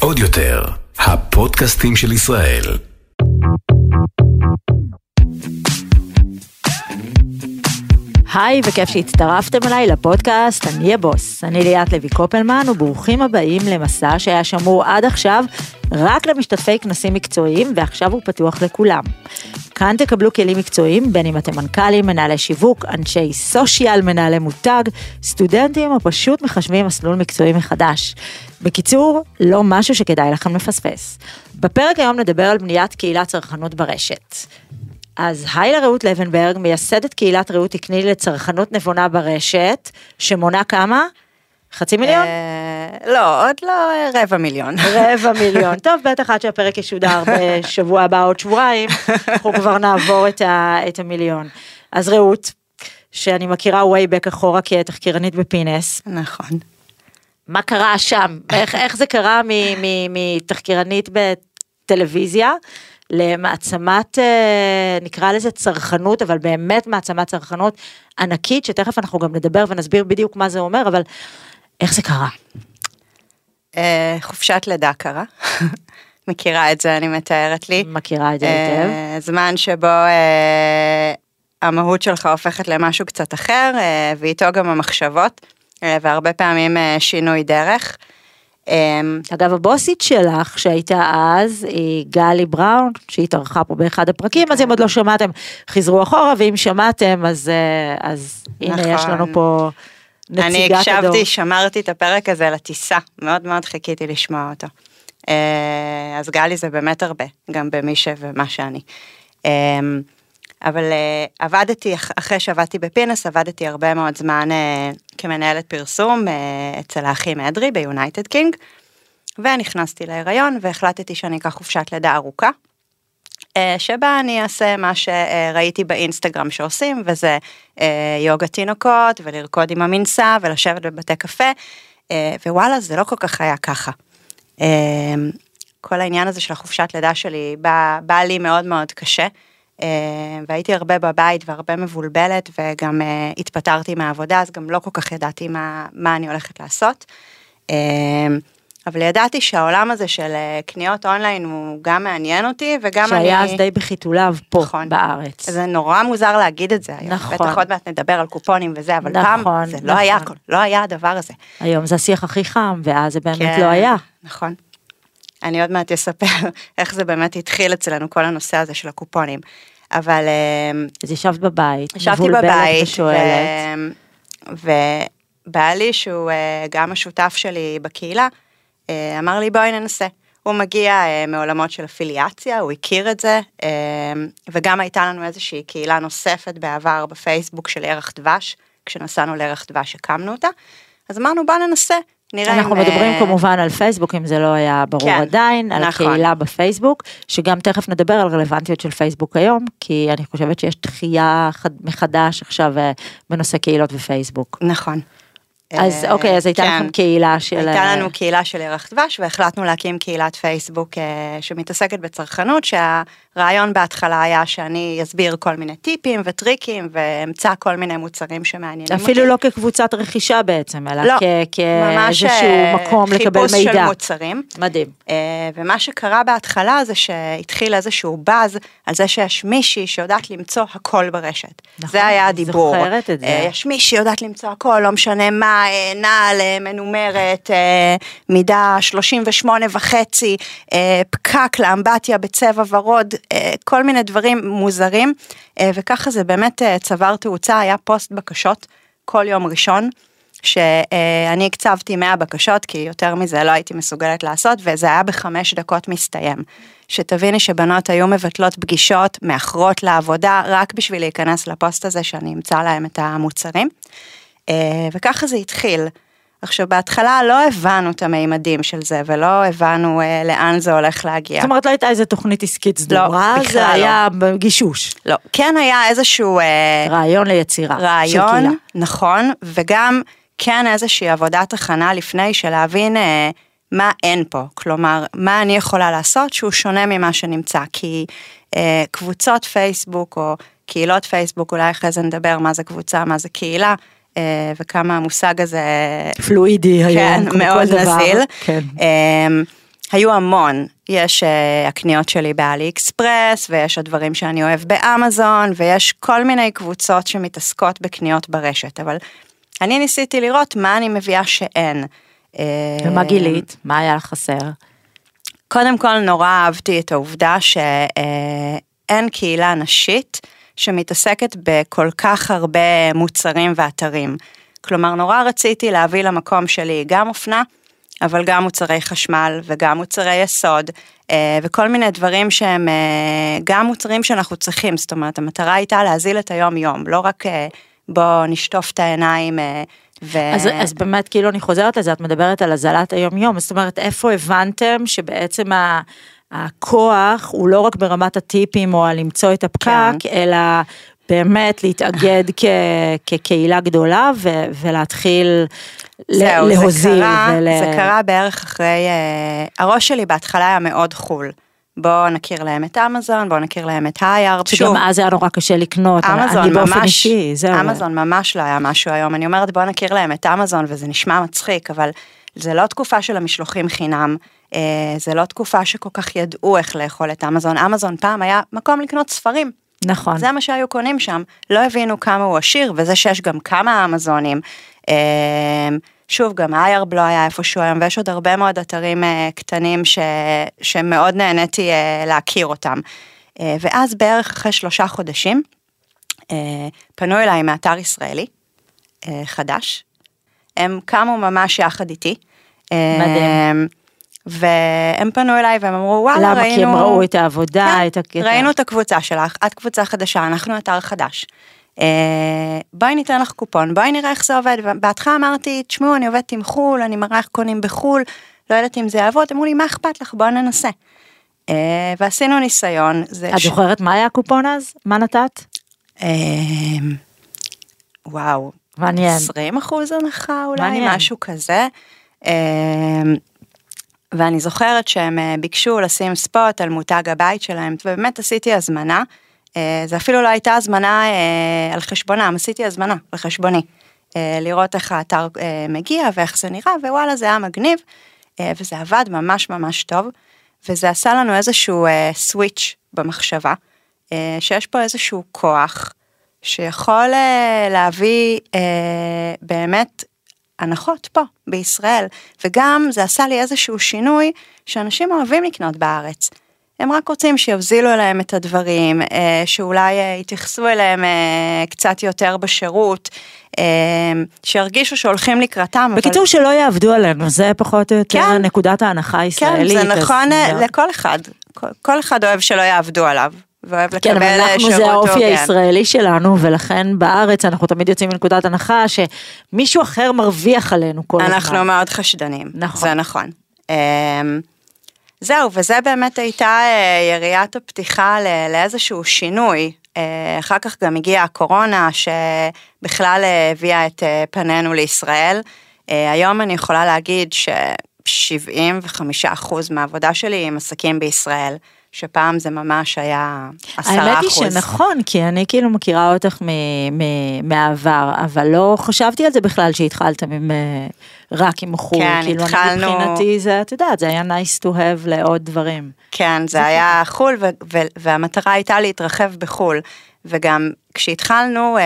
עוד יותר, הפודקאסטים של ישראל. היי, וכיף שהצטרפתם אליי לפודקאסט אני הבוס. אני ליאת לוי קופלמן, וברוכים הבאים למסע שהיה שמור עד עכשיו רק למשתתפי כנסים מקצועיים, ועכשיו הוא פתוח לכולם. כאן תקבלו כלים מקצועיים, בין אם אתם מנכ"לים, מנהלי שיווק, אנשי סושיאל, מנהלי מותג, סטודנטים, או פשוט מחשבים מסלול מקצועי מחדש. בקיצור, לא משהו שכדאי לכם לפספס. בפרק היום נדבר על בניית קהילת צרכנות ברשת. אז היי לרעות לבנברג, מייסדת קהילת רעות תקני לצרכנות נבונה ברשת, שמונה כמה? חצי מיליון? אה, לא, עוד לא רבע מיליון. רבע מיליון. טוב, בטח עד שהפרק ישודר בשבוע הבא, עוד שבועיים, אנחנו כבר נעבור את, ה, את המיליון. אז רעות, שאני מכירה way back אחורה כתחקירנית בפינס, נכון. מה קרה שם? איך, איך זה קרה מתחקירנית בטלוויזיה למעצמת, אה, נקרא לזה צרכנות, אבל באמת מעצמת צרכנות ענקית, שתכף אנחנו גם נדבר ונסביר בדיוק מה זה אומר, אבל איך זה קרה? אה, חופשת לידה קרה. מכירה את זה, אני מתארת לי. מכירה את זה היטב. אה, זמן שבו אה, המהות שלך הופכת למשהו קצת אחר, ואיתו גם המחשבות, והרבה פעמים שינוי דרך. אגב, הבוסית שלך, שהייתה אז, היא גלי בראון, שהתארחה פה באחד הפרקים, אז אם עוד לא שמעתם, חזרו אחורה, ואם שמעתם, אז, אז הנה, נכון. יש לנו פה נציגת הדור. הקשבתי, שמרתי את הפרק הזה לטיסה, מאוד מאוד חיכיתי לשמוע אותו. אה, אז גלי זה באמת הרבה, גם במי ש... ומה שאני. אה, אבל אה, עבדתי, אח- אחרי שעבדתי בפינס, עבדתי הרבה מאוד זמן כמנהלת פרסום אצל האחים אדרי ביונייטד קינג, ונכנסתי להיריון והחלטתי שאני אקח חופשת לידה ארוכה. אה, שבה אני אעשה מה שראיתי באינסטגרם שעושים, וזה אה, יוגה תינוקות, ולרקוד עם המנשא, ולשבת בבתי קפה, אה, ווואלה, זה לא כל כך היה ככה. כל העניין הזה של החופשת לידה שלי בא, בא לי מאוד מאוד קשה, והייתי הרבה בבית והרבה מבולבלת, וגם התפטרתי מהעבודה, אז גם לא כל כך ידעתי מה, מה אני הולכת לעשות. אבל ידעתי שהעולם הזה של אה, קניות אונליין הוא גם מעניין אותי וגם אני... שהיה אז די בחיתוליו פה, נכון. בארץ. זה נורא מוזר להגיד את זה היום. נכון. בטח עוד מעט נדבר על קופונים וזה, אבל נכון, פעם זה לא נכון. היה, הכל, לא היה הדבר הזה. היום זה השיח הכי חם, ואז זה באמת כן, לא היה. נכון. אני עוד מעט אספר איך זה באמת התחיל אצלנו, כל הנושא הזה של הקופונים. אבל אה, אז ישבת בבית, ישבתי בבית, ושואלת. ובעלי, שהוא אה, גם השותף שלי בקהילה, אמר לי בואי ננסה. הוא מגיע אה, מעולמות של אפיליאציה, הוא הכיר את זה, אה, וגם הייתה לנו איזושהי קהילה נוספת בעבר בפייסבוק של ערך דבש, כשנסענו לערך דבש הקמנו אותה, אז אמרנו בוא ננסה, נראה אם... אנחנו מדברים אה, כמובן על פייסבוק, אם זה לא היה ברור כן, עדיין, על נכון. הקהילה בפייסבוק, שגם תכף נדבר על רלוונטיות של פייסבוק היום, כי אני חושבת שיש דחייה חד- מחדש עכשיו אה, בנושא קהילות ופייסבוק. נכון. אז אה, אוקיי, אז הייתה כן. לכם קהילה של... הייתה אה, לנו קהילה של ירח דבש והחלטנו להקים קהילת פייסבוק אה, שמתעסקת בצרכנות שהרעיון בהתחלה היה שאני אסביר כל מיני טיפים וטריקים ואמצא כל מיני מוצרים שמעניינים אותי. אפילו לא כקבוצת רכישה בעצם, אלא לא, כאיזשהו מקום לקבל חיפוש של מידע. מוצרים. מדהים. ומה שקרה בהתחלה זה שהתחיל איזשהו באז על זה שיש מישהי שיודעת למצוא הכל ברשת. נכון, זה היה הדיבור. זוכרת את זה. יש מישהי שיודעת למצוא הכל, לא משנה מה, אה, נעל אה, מנומרת, אה, מידה 38 וחצי, אה, פקק לאמבטיה בצבע ורוד, כל מיני דברים מוזרים, וככה זה באמת צבר תאוצה, היה פוסט בקשות כל יום ראשון. שאני הקצבתי 100 בקשות, כי יותר מזה לא הייתי מסוגלת לעשות, וזה היה בחמש דקות מסתיים. שתביני שבנות היו מבטלות פגישות, מאחרות לעבודה, רק בשביל להיכנס לפוסט הזה שאני אמצא להם את המוצרים. אה, וככה זה התחיל. עכשיו, בהתחלה לא הבנו את המימדים של זה, ולא הבנו אה, לאן זה הולך להגיע. זאת אומרת, לא הייתה איזה תוכנית עסקית סדורה, בכלל זה לא. היה בגישוש. לא, כן היה איזשהו... אה, רעיון ליצירה. רעיון. נכון, וגם כן איזושהי עבודת הכנה לפני של להבין אה, מה אין פה, כלומר, מה אני יכולה לעשות שהוא שונה ממה שנמצא, כי אה, קבוצות פייסבוק או קהילות פייסבוק, אולי אחרי זה נדבר מה זה קבוצה, מה זה קהילה, וכמה המושג הזה... פלואידי כן, היום, כמו מאוד כל דבר. נזיל. כן. אמ, היו המון, יש uh, הקניות שלי באלי אקספרס, ויש הדברים שאני אוהב באמזון, ויש כל מיני קבוצות שמתעסקות בקניות ברשת, אבל אני ניסיתי לראות מה אני מביאה שאין. ומה אה, גילית? מה היה לך חסר? קודם כל נורא אהבתי את העובדה שאין קהילה נשית שמתעסקת בכל כך הרבה מוצרים ואתרים. כלומר, נורא רציתי להביא למקום שלי גם אופנה, אבל גם מוצרי חשמל וגם מוצרי יסוד, אה, וכל מיני דברים שהם אה, גם מוצרים שאנחנו צריכים, זאת אומרת, המטרה הייתה להזיל את היום-יום, לא רק אה, בוא נשטוף את העיניים. ו... אז, אז באמת, כאילו, אני חוזרת לזה, את מדברת על הזלת היום-יום, זאת אומרת, איפה הבנתם שבעצם ה... הכוח הוא לא רק ברמת הטיפים או על למצוא את הפקק, כן. אלא באמת להתאגד כ, כקהילה גדולה ו, ולהתחיל זהו, להוזיל. זה קרה, ול... זה קרה בערך אחרי, אה, הראש שלי בהתחלה היה מאוד חול. בואו נכיר להם את אמזון, בואו נכיר להם את היארב. שגם אז היה נורא קשה לקנות, אמזון אני באופן אישי, זהו. אמזון ממש לא היה משהו היום, אני אומרת בואו נכיר להם את אמזון וזה נשמע מצחיק, אבל זה לא תקופה של המשלוחים חינם, אה, זה לא תקופה שכל כך ידעו איך לאכול את אמזון, אמזון פעם היה מקום לקנות ספרים. נכון. זה מה שהיו קונים שם, לא הבינו כמה הוא עשיר, וזה שיש גם כמה אמזונים. אה, שוב, גם איירב לא היה איפשהו היום, ויש עוד הרבה מאוד אתרים אה, קטנים ש, שמאוד נהניתי אה, להכיר אותם. אה, ואז בערך אחרי שלושה חודשים, אה, פנו אליי מאתר ישראלי אה, חדש, הם קמו ממש יחד איתי. מדהים. והם פנו אליי והם אמרו וואלה למה? ראינו... כי הם ראו את העבודה, כן, את הקטע. ראינו את הקבוצה שלך, את קבוצה חדשה, אנחנו אתר חדש. אה, בואי ניתן לך קופון, בואי נראה איך זה עובד. בהתחלה אמרתי, תשמעו, אני עובדת עם חו"ל, אני מראה איך קונים בחו"ל, לא יודעת אם זה יעבוד, אמרו לי, מה אכפת לך, בואי ננסה. אה, ועשינו ניסיון. את ש- זוכרת מה היה הקופון אז? מה נתת? אה, וואו, מעניין. 20 אחוז הנחה אולי, מעניין. משהו כזה. אה, ואני זוכרת שהם אה, ביקשו לשים ספוט על מותג הבית שלהם, ובאמת עשיתי הזמנה. אה, זה אפילו לא הייתה הזמנה אה, על חשבונם, עשיתי הזמנה על חשבוני. לראות איך האתר מגיע ואיך זה נראה, ווואלה זה היה מגניב, וזה עבד ממש ממש טוב, וזה עשה לנו איזשהו סוויץ' במחשבה, שיש פה איזשהו כוח שיכול אה, להביא אה, באמת הנחות פה בישראל, וגם זה עשה לי איזשהו שינוי שאנשים אוהבים לקנות בארץ. הם רק רוצים שיוזילו להם את הדברים, אה, שאולי אה, יתייחסו אליהם אה, קצת יותר בשירות, שירגישו שהולכים לקראתם. אבל- בקיצור, שלא יעבדו עלינו, זה פחות או יותר כן. נקודת ההנחה כן, הישראלית. זה אז נכון גם- לכל אחד. כל- כל אחד אוהב שלא יעבדו עליו, ואוהב כן, לקבל אבל אה, אנחנו שירות זה האופי הוגן. הישראלי שלנו, ולכן בארץ אנחנו תמיד יוצאים מנקודת הנחה שמישהו אחר מרוויח עלינו כל הזמן. אנחנו מאוד חשדנים, נכון. זה נכון. אמ, זהו, וזה באמת הייתה אה, יריית הפתיחה לאיזשהו שינוי. אה, אחר כך גם הגיעה הקורונה, שבכלל אה, הביאה את פנינו לישראל. היום אני יכולה להגיד ש-75% מהעבודה שלי עם עסקים בישראל, שפעם זה ממש היה 10%. האמת היא שנכון, כי אני כאילו מכירה אותך מ- מ- מהעבר, אבל לא חשבתי על זה בכלל שהתחלתם עם, רק עם חו"ל. כן, כאילו התחלנו- אני מבחינתי זה, את יודעת, זה היה nice to have לעוד דברים. כן, זה היה חו"ל, ו- ו- והמטרה הייתה להתרחב בחו"ל. וגם כשהתחלנו, אה,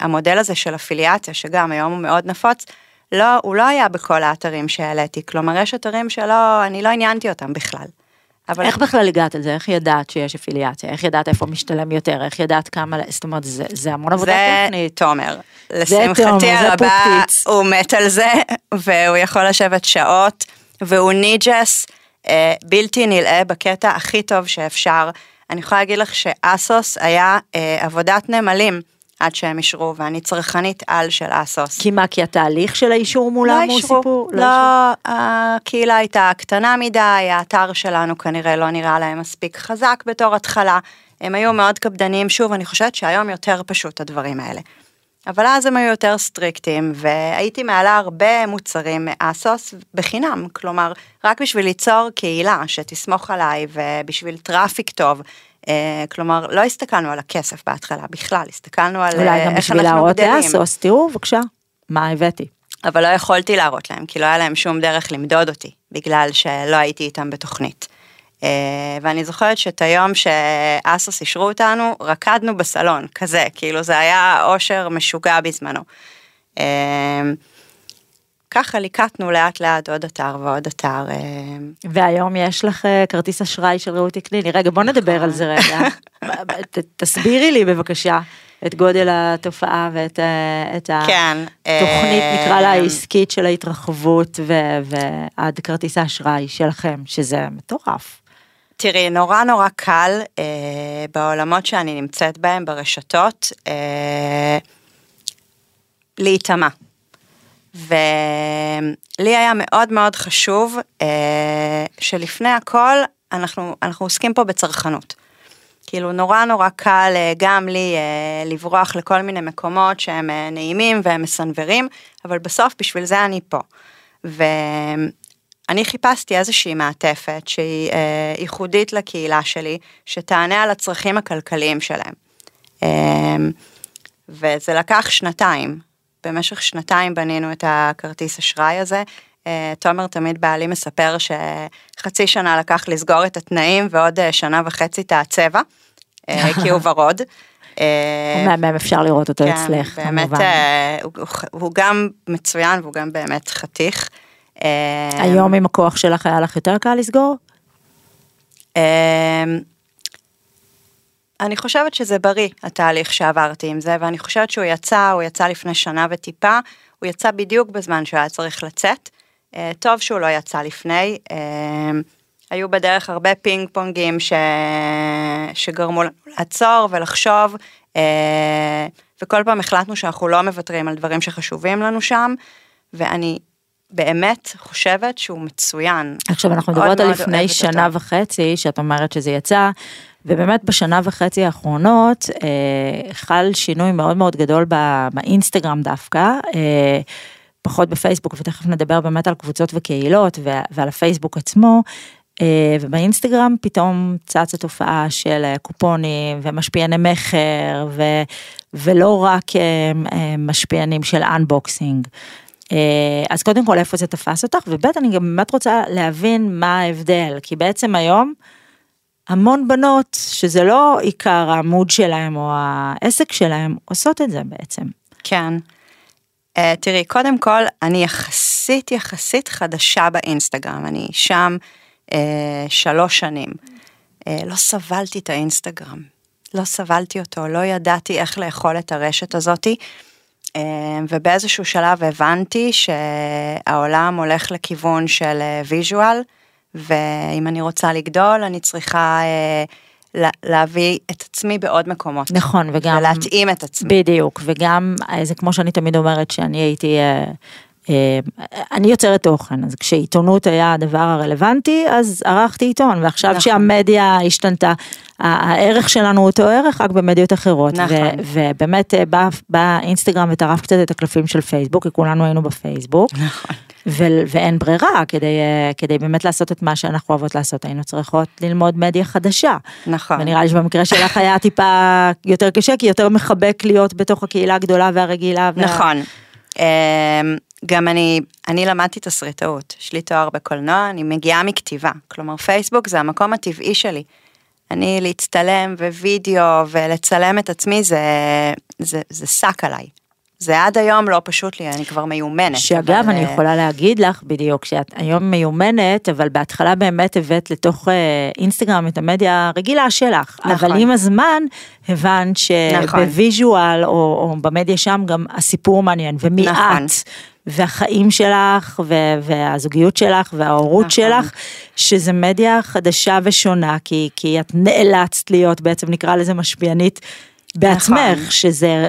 המודל הזה של אפיליאציה, שגם היום הוא מאוד נפוץ, לא, הוא לא היה בכל האתרים שהעליתי. כלומר, יש אתרים שלא, אני לא עניינתי אותם בכלל. אבל איך בכלל הגעת לזה? איך ידעת שיש אפיליאציה? איך ידעת איפה משתלם יותר? איך ידעת כמה, זאת אומרת, זה, זה המון עבודה זה טכנית. תומר. תומר, לשמחתי זה הרבה. הוא מת על זה, והוא יכול לשבת שעות, והוא ניג'ס אה, בלתי נלאה בקטע הכי טוב שאפשר. אני יכולה להגיד לך שאסוס היה אה, עבודת נמלים עד שהם אישרו, ואני צרכנית על של אסוס. כי מה, כי התהליך של האישור מולם הוא אישרו. סיפור? לא, הקהילה הייתה קטנה מדי, האתר שלנו כנראה לא נראה להם מספיק חזק בתור התחלה. הם היו מאוד קפדניים, שוב, אני חושבת שהיום יותר פשוט הדברים האלה. אבל אז הם היו יותר סטריקטים, והייתי מעלה הרבה מוצרים מאסוס בחינם, כלומר, רק בשביל ליצור קהילה שתסמוך עליי, ובשביל traffic טוב, כלומר, לא הסתכלנו על הכסף בהתחלה בכלל, הסתכלנו על אולי אה, גם בשביל להראות. ל ASOS, תראו בבקשה, מה הבאתי. אבל לא יכולתי להראות להם, כי לא היה להם שום דרך למדוד אותי, בגלל שלא הייתי איתם בתוכנית. אה, ואני זוכרת שאת היום ש ASOS אישרו אותנו, רקדנו בסלון, כזה, כאילו זה היה אושר משוגע בזמנו. ככה ליקטנו לאט לאט עוד אתר ועוד אתר. אה, והיום יש לך אה, כרטיס אשראי של רעות קליני. רגע, בוא נדבר על זה רגע. תסבירי לי בבקשה את גודל התופעה ואת את כן. התוכנית, אה, נקרא לה העסקית של ההתרחבות ו- ועד כרטיס האשראי שלכם, שזה מטורף. תראי, נורא נורא קל אה, בעולמות שאני נמצאת בהם, ברשתות, אה, להיטמע. ולי היה מאוד מאוד חשוב אה, שלפני הכל אנחנו, אנחנו עוסקים פה בצרכנות. כאילו נורא נורא קל אה, גם לי אה, לברוח לכל מיני מקומות שהם אה, נעימים והם מסנוורים, אבל בסוף בשביל זה אני פה. ואני חיפשתי איזושהי מעטפת שהיא אה, ייחודית לקהילה שלי, שתענה על הצרכים הכלכליים שלהם. אה, וזה לקח שנתיים. במשך שנתיים בנינו את הכרטיס אשראי הזה. אה, תומר תמיד בעלי מספר שחצי שנה לקח לסגור את התנאים ועוד אה, שנה וחצי את הצבע, אה, כי הוא ורוד. הוא מהמם, אפשר לראות אותו כן, אצלך, באמת, כמובן. אה, הוא, גם מצוין והוא גם באמת חתיך. היום עם הכוח שלך היה לך יותר קל לסגור? אני חושבת שזה בריא, התהליך שעברתי עם זה, ואני חושבת שהוא יצא, הוא יצא לפני שנה וטיפה, הוא יצא בדיוק בזמן שהוא היה צריך לצאת. אה, טוב שהוא לא יצא לפני. אה, היו בדרך הרבה פינג פונגים ש... שגרמו לנו לעצור ולחשוב, אה, וכל פעם החלטנו שאנחנו לא מוותרים על דברים שחשובים לנו שם, ואני באמת חושבת שהוא מצוין. עכשיו אנחנו מדברות על לפני שנה אותו. וחצי, שאת אומרת שזה יצא, ובאמת בשנה וחצי האחרונות אה, חל שינוי מאוד מאוד גדול ב- באינסטגרם דווקא, אה, פחות בפייסבוק, ותכף נדבר באמת על קבוצות וקהילות ו- ועל הפייסבוק עצמו. אה, ובאינסטגרם פתאום צצה תופעה של אה, קופונים ומשפיעני מכר ו- ולא רק אה, משפיענים של אנבוקסינג. אז קודם כל איפה זה תפס אותך וב' אני גם באמת רוצה להבין מה ההבדל כי בעצם היום המון בנות שזה לא עיקר העמוד שלהם או העסק שלהם עושות את זה בעצם. כן. Uh, תראי, קודם כל, אני יחסית יחסית חדשה באינסטגרם, אני שם uh, שלוש שנים. Uh, לא סבלתי את האינסטגרם, לא סבלתי אותו, לא ידעתי איך לאכול את הרשת הזאתי, uh, ובאיזשהו שלב הבנתי שהעולם הולך לכיוון של ויז'ואל, ואם אני רוצה לגדול, אני צריכה לה- להביא את עצמי בעוד מקומות. נכון וגם ולהתאים את עצמי. בדיוק וגם אה, זה כמו שאני תמיד אומרת שאני הייתי. אה, אה, אני יוצרת תוכן אז כשעיתונות היה הדבר הרלוונטי אז ערכתי עיתון ועכשיו נכון. שהמדיה השתנתה הערך שלנו הוא אותו ערך רק במדיות אחרות נכון. ובאמת אה, בא בא אינסטגרם וטרף קצת את הקלפים של פייסבוק כי כולנו היינו בפייסבוק נכון. ו- ואין ברירה כדי אה, כדי באמת לעשות את מה שאנחנו אוהבות לעשות היינו צריכות ללמוד מדיה חדשה. נכון. ונראה לי שבמקרה שלך היה טיפה יותר קשה, כי יותר מחבק להיות בתוך הקהילה הגדולה והרגילה. וה- נכון. אמ, גם אני, אני למדתי תסריטאות, יש לי תואר בקולנוע, אני מגיעה מכתיבה, כלומר פייסבוק זה המקום הטבעי שלי. אני להצטלם ווידאו ולצלם את עצמי זה, זה, זה שק עליי. זה עד היום לא פשוט לי, אני כבר מיומנת. שאגב, אבל, אני אה, יכולה להגיד לך בדיוק, שאת היום מיומנת, אבל בהתחלה באמת הבאת לתוך אה, אינסטגרם את המדיה הרגילה שלך. נכון. אבל עם הזמן הבנת נכון. שבוויז'ואל או, או במדיה שם גם הסיפור מעניין, ומי נכון. את. והחיים שלך ו- והזוגיות שלך וההורות נכון. שלך שזה מדיה חדשה ושונה כי כי את נאלצת להיות בעצם נקרא לזה משפיענית בעצמך נכון. שזה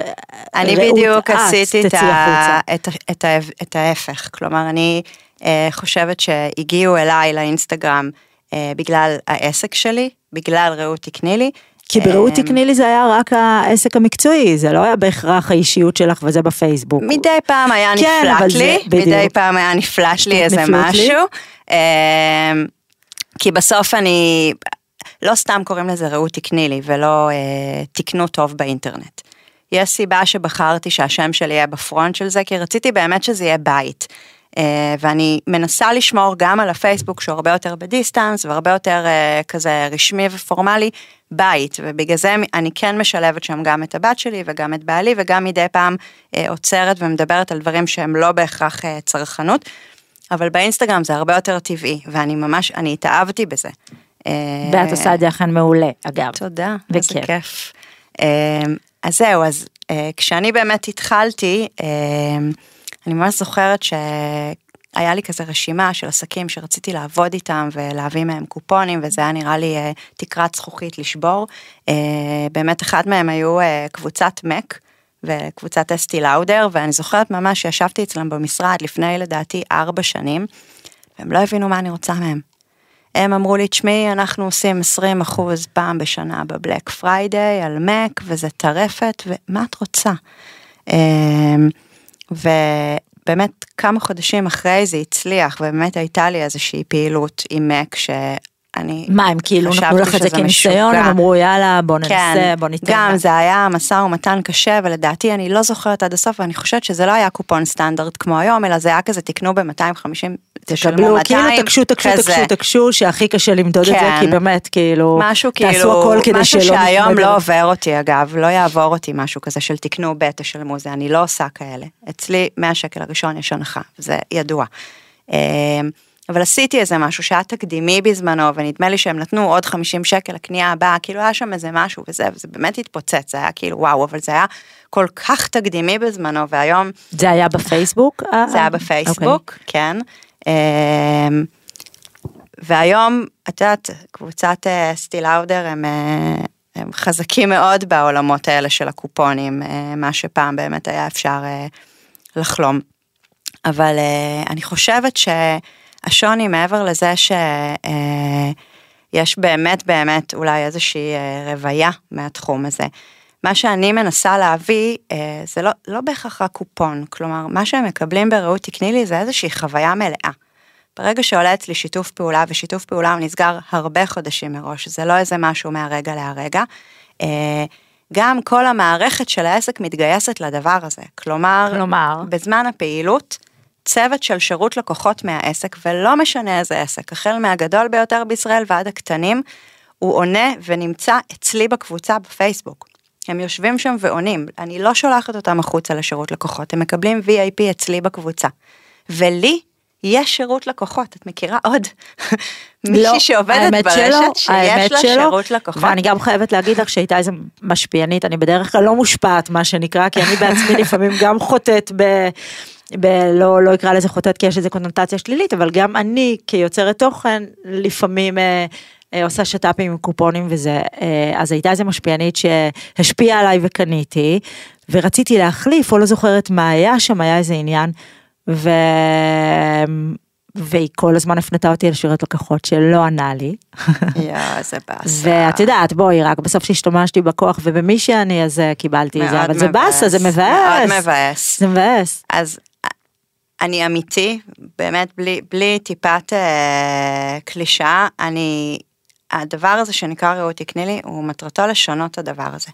אני בדיוק עשיתי את, ה. את, את, ה, את ההפך, כלומר אני אה, חושבת שהגיעו אליי לאינסטגרם אה, בגלל העסק שלי, בגלל רעות תקני לי. כי ברעות אה, תקני לי זה היה רק העסק המקצועי, זה לא היה בהכרח האישיות שלך וזה בפייסבוק. מדי פעם היה כן, נפלט לי. מדי פעם היה נפלט לי איזה נפלט לי. משהו, אה, כי בסוף אני, לא סתם קוראים לזה רעות תקני לי ולא אה, תקנו טוב באינטרנט. יש סיבה שבחרתי שהשם שלי יהיה בפרונט של זה, כי רציתי באמת שזה יהיה בית. Uh, ואני מנסה לשמור גם על הפייסבוק שהוא הרבה יותר בדיסטנס והרבה יותר uh, כזה רשמי ופורמלי בית ובגלל זה אני כן משלבת שם גם את הבת שלי וגם את בעלי וגם מדי פעם uh, עוצרת ומדברת על דברים שהם לא בהכרח uh, צרכנות. אבל באינסטגרם זה הרבה יותר טבעי ואני ממש אני התאהבתי בזה. ואת עושה את זה אכן מעולה אגב. תודה, איזה כיף. אז זהו אז כשאני באמת התחלתי. אני ממש זוכרת שהיה לי כזה רשימה של עסקים שרציתי לעבוד איתם ולהביא מהם קופונים וזה היה נראה לי אה, תקרת זכוכית לשבור. אה, באמת אחד מהם היו אה, קבוצת מק. וקבוצת אסטי לאודר ואני זוכרת ממש שישבתי אצלם במשרד לפני לדעתי ארבע שנים והם לא הבינו מה אני רוצה מהם. הם אמרו לי תשמעי אנחנו עושים 20 אחוז פעם בשנה ב Black Friday על MAC וזה טרפת ומה את רוצה. ובאמת כמה חודשים אחרי זה הצליח ובאמת הייתה לי איזושהי פעילות עם MAC שאני מה הם כאילו נתנו לך את זה כניסיון הם אמרו יאללה בוא ננסה כן, בוא ניתן גם זה היה משא ומתן קשה ולדעתי אני לא זוכרת עד הסוף ואני חושבת שזה לא היה קופון סטנדרט כמו היום אלא זה היה כזה תקנו ב-250 תשלמו 200 כאילו תקשו תקשו תקשו תקשו שהכי קשה למדוד כן. את זה כי כן. באמת כאילו משהו כאילו הכל כדי משהו שהיום לא עובר אותי אגב לא יעבור אותי משהו כזה של תקנו ב תשלמו זה אני לא עושה כאלה אצלי 100 שקל הראשון יש הנחה זה ידוע. אבל עשיתי איזה משהו שהיה תקדימי בזמנו ונדמה לי שהם נתנו עוד 50 שקל לקנייה הבאה כאילו היה שם איזה משהו וזה וזה באמת התפוצץ זה היה כאילו וואו אבל זה היה כל כך תקדימי בזמנו והיום זה היה בפייסבוק זה היה בפייסבוק okay. אוקיי. כן אמ, והיום את יודעת קבוצת סטיל אה, אאודר הם, אה, הם חזקים מאוד בעולמות האלה של הקופונים אה, מה שפעם באמת היה אפשר לחלום. אבל אני חושבת ש... השוני מעבר לזה שיש באמת באמת אולי איזושהי אה, רוויה מהתחום הזה. מה שאני מנסה להביא זה לא, לא בהכרח רק קופון, כלומר מה שהם מקבלים ברעות תקני לי זה איזושהי חוויה מלאה. ברגע שעולה אצלי שיתוף פעולה ושיתוף פעולה הוא נסגר הרבה חודשים מראש, זה לא איזה משהו מהרגע להרגע. גם כל המערכת של העסק מתגייסת לדבר הזה, כלומר, כלומר, בזמן הפעילות צוות של שירות לקוחות מהעסק, ולא משנה איזה עסק, החל מהגדול ביותר בישראל ועד הקטנים, הוא עונה ונמצא אצלי בקבוצה בפייסבוק. הם יושבים שם ועונים, אני לא שולחת אותם החוצה לשירות לקוחות, הם מקבלים VIP אצלי בקבוצה. ולי יש שירות לקוחות, את מכירה עוד מישהי לא, שעובדת ברשת שלו, שיש לה שלו, שירות לקוחות. ואני גם חייבת להגיד לך שהייתה איזה משפיענית, אני בדרך כלל לא מושפעת מה שנקרא, כי אני בעצמי לפעמים גם חוטאת ב... ב- לא, לא אקרא לזה חוטאת כי יש איזה קונוטציה שלילית, אבל גם אני כיוצרת תוכן לפעמים אה, אה, עושה שת"פים עם קופונים וזה, אה, אז הייתה איזה משפיענית שהשפיעה עליי וקניתי, ורציתי להחליף, או לא זוכרת מה היה שם, היה איזה עניין, ו... והיא כל הזמן הפנתה אותי לשירות לקוחות שלא ענה לי. יואו, איזה באסה. ואת יודעת, בואי, רק בסוף שהשתמשתי בכוח ובמי שאני, אז אה, קיבלתי את זה, אבל זה באסה, זה מבאס. מאוד מבאס. זה מבאס. אז אני אמיתי, באמת בלי, בלי טיפת אה, קלישאה, אני, הדבר הזה שנקרא רעות תקני לי, הוא מטרתו לשנות את הדבר הזה.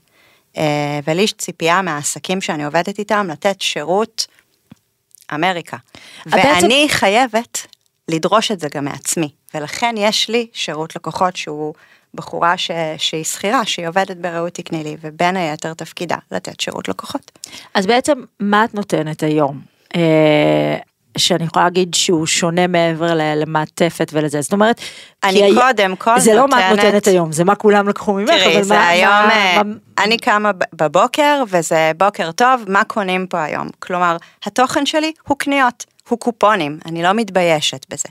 אה, ולי יש ציפייה מהעסקים שאני עובדת איתם לתת שירות אמריקה. ואני בעצם... חייבת לדרוש את זה גם מעצמי, ולכן יש לי שירות לקוחות שהוא בחורה ש... שהיא שכירה, שהיא עובדת ברעות תקני לי, ובין היתר תפקידה לתת שירות לקוחות. אז בעצם מה את נותנת היום? אה, שאני יכולה להגיד שהוא שונה מעבר למעטפת ולזה, זאת אומרת, אני קודם כל זה נותנת, לא מה את נותנת היום, זה מה כולם לקחו ממך, תראי, אבל זה מה, היום, מה, מה, אני קמה בבוקר וזה בוקר טוב, מה קונים פה היום? כלומר, התוכן שלי הוא קניות, הוא קופונים, אני לא מתביישת בזה.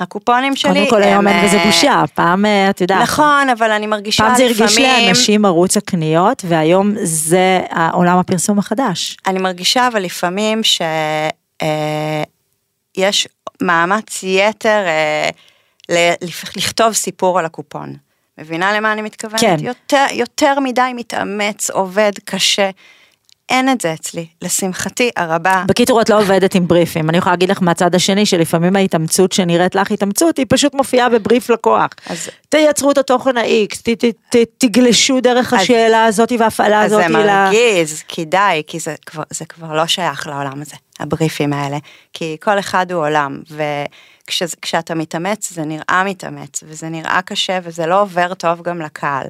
הקופונים שלי קודם כל היום אין בזה בושה, פעם את יודעת. נכון, אבל אני מרגישה לפעמים... פעם זה הרגיש לאנשים ערוץ הקניות, והיום זה עולם הפרסום החדש. אני מרגישה אבל לפעמים ש... יש מאמץ יתר אה, לכתוב סיפור על הקופון. מבינה למה אני מתכוונת? כן. יותר, יותר מדי מתאמץ, עובד קשה. אין את זה אצלי, לשמחתי הרבה. בקיצור, את לא עובדת עם בריפים. אני יכולה להגיד לך מהצד השני, שלפעמים ההתאמצות שנראית לך התאמצות, היא פשוט מופיעה בבריף לקוח. אז- תייצרו את התוכן ה-X, ת- ת- ת- תגלשו דרך אז- השאלה הזאת וההפעלה אז הזאת. זה מרגיז, כי די, כי זה כבר, זה כבר לא שייך לעולם הזה, הבריפים האלה. כי כל אחד הוא עולם, וכשאתה מתאמץ זה נראה מתאמץ, וזה נראה קשה, וזה לא עובר טוב גם לקהל.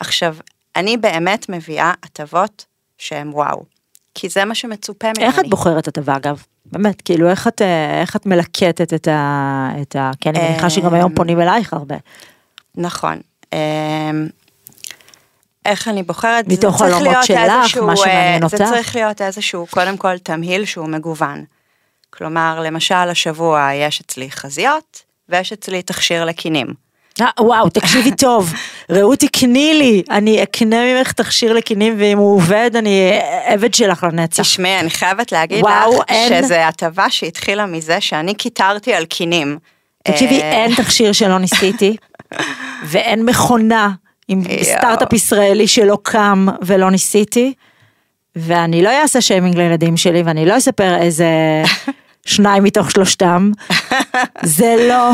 עכשיו, אני באמת מביאה הטבות שהן וואו, כי זה מה שמצופה ממני. איך את בוחרת הטבה אגב? באמת, כאילו איך את, אה, איך את מלקטת את ה... את ה... כי אני מניחה שגם היום אמ, פונים אלייך הרבה. נכון. איך אני בוחרת? זה מתוך להיות שלך, איזשהו, מה שמעניין אה, זה אותך? צריך להיות איזשהו, קודם כל, תמהיל שהוא מגוון. כלומר, למשל, השבוע יש אצלי חזיות, ויש אצלי תכשיר לקינים. אה, וואו, תקשיבי טוב, רעות תקני לי, אני אקנה ממך תכשיר לקינים, ואם הוא עובד, אני עבד שלך לנצח. תשמעי, אני חייבת להגיד וואו, לך, אין- שזו הטבה שהתחילה מזה שאני קיטרתי על קינים. תקשיבי, אה, אין תכשיר שלא ניסיתי, ואין מכונה עם. סטארט-אפ ישראלי שלא קם ולא ניסיתי, ואני לא אעשה שיימינג לילדים שלי, ואני לא אספר איזה שניים מתוך שלושתם, זה לא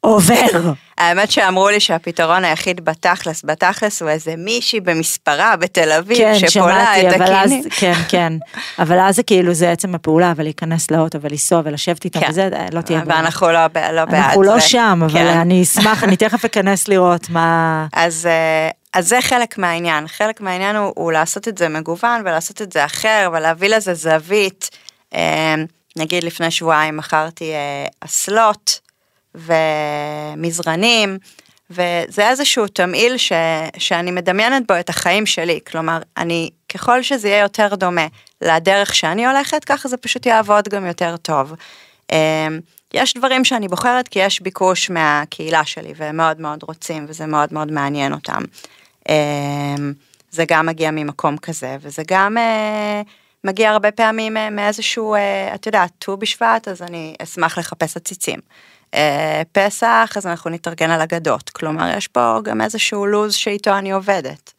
עובר. האמת שאמרו לי שהפתרון היחיד בתכלס, בתכלס הוא איזה מישהי במספרה בתל אביב, כן, שפולה שמעתי, את אבל אז, הקינים. כן, כן, אבל אז זה כאילו, זה עצם הפעולה, אבל להיכנס לאוטו ולנסוע ולשבת איתם כן. וזה, לא תהיה ברירה. ואנחנו לא, לא בעד אנחנו לא זה. שם, אבל כן. אני אשמח, אני תכף אכנס לראות מה... אז, אה, אז זה חלק מהעניין, חלק מהעניין הוא, הוא לעשות את זה מגוון ולעשות את זה אחר ולהביא לזה זווית. אה, נגיד לפני שבועיים מכרתי אה, אסלות ומזרנים, וזה איזשהו תמהיל ש, שאני מדמיינת בו את החיים שלי, כלומר, אני, ככל שזה יהיה יותר דומה לדרך שאני הולכת, ככה זה פשוט יעבוד גם יותר טוב. אה, יש דברים שאני בוחרת כי יש ביקוש מהקהילה שלי והם מאוד מאוד רוצים וזה מאוד מאוד מעניין אותם. אמ, זה גם מגיע ממקום כזה וזה גם אה, מגיע הרבה פעמים אה, מאיזשהו, אה, את יודעת, ט"ו בשבט אז אני אשמח לחפש עציצים. אה, פסח אז אנחנו נתארגן על אגדות, כלומר יש פה גם איזשהו לו"ז שאיתו אני עובדת.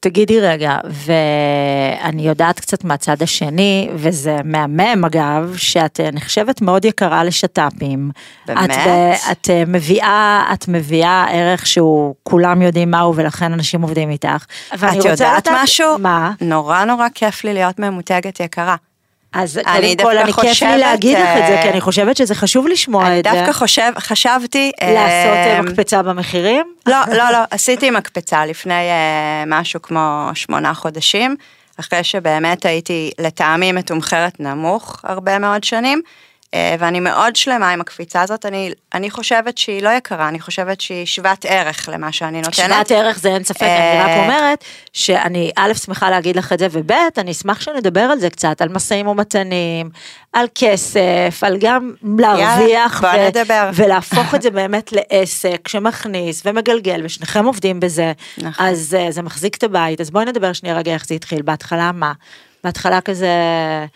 תגידי רגע, ואני יודעת קצת מהצד השני, וזה מהמם אגב, שאת אה, נחשבת מאוד יקרה לשת"פים. באמת? את, את אה, מביאה, את מביאה ערך שהוא, כולם יודעים מהו ולכן אנשים עובדים איתך. את יודעת משהו? מה? נורא נורא כיף לי להיות ממותגת יקרה. אז אני קודם כל, אני כיף לי להגיד לך את זה, אה, כי אני חושבת שזה חשוב לשמוע אני את זה. דווקא חושב, חשבתי... לעשות אה, אה, מקפצה במחירים? לא, לא, לא, עשיתי מקפצה לפני אה, משהו כמו שמונה חודשים, אחרי שבאמת הייתי לטעמי מתומחרת נמוך הרבה מאוד שנים, אה, ואני מאוד שלמה עם הקפיצה הזאת, אני, אני חושבת שהיא לא יקרה, אני חושבת שהיא שוות ערך למה שאני נותנת. שוות ערך זה אין ספק, אני רק אה, אומרת שאני א', שמחה להגיד לך את זה, וב', אני אשמח שנדבר על זה קצת, על משאים ומתנים, על כסף, על גם להרוויח, נדבר. ולהפוך את זה באמת לעסק שמכניס ומגלגל, ושניכם עובדים בזה, נכון. אז אה, זה מחזיק את הבית, אז בואי נדבר שנייה רגע איך זה התחיל, בהתחלה מה? בהתחלה כזה, אה,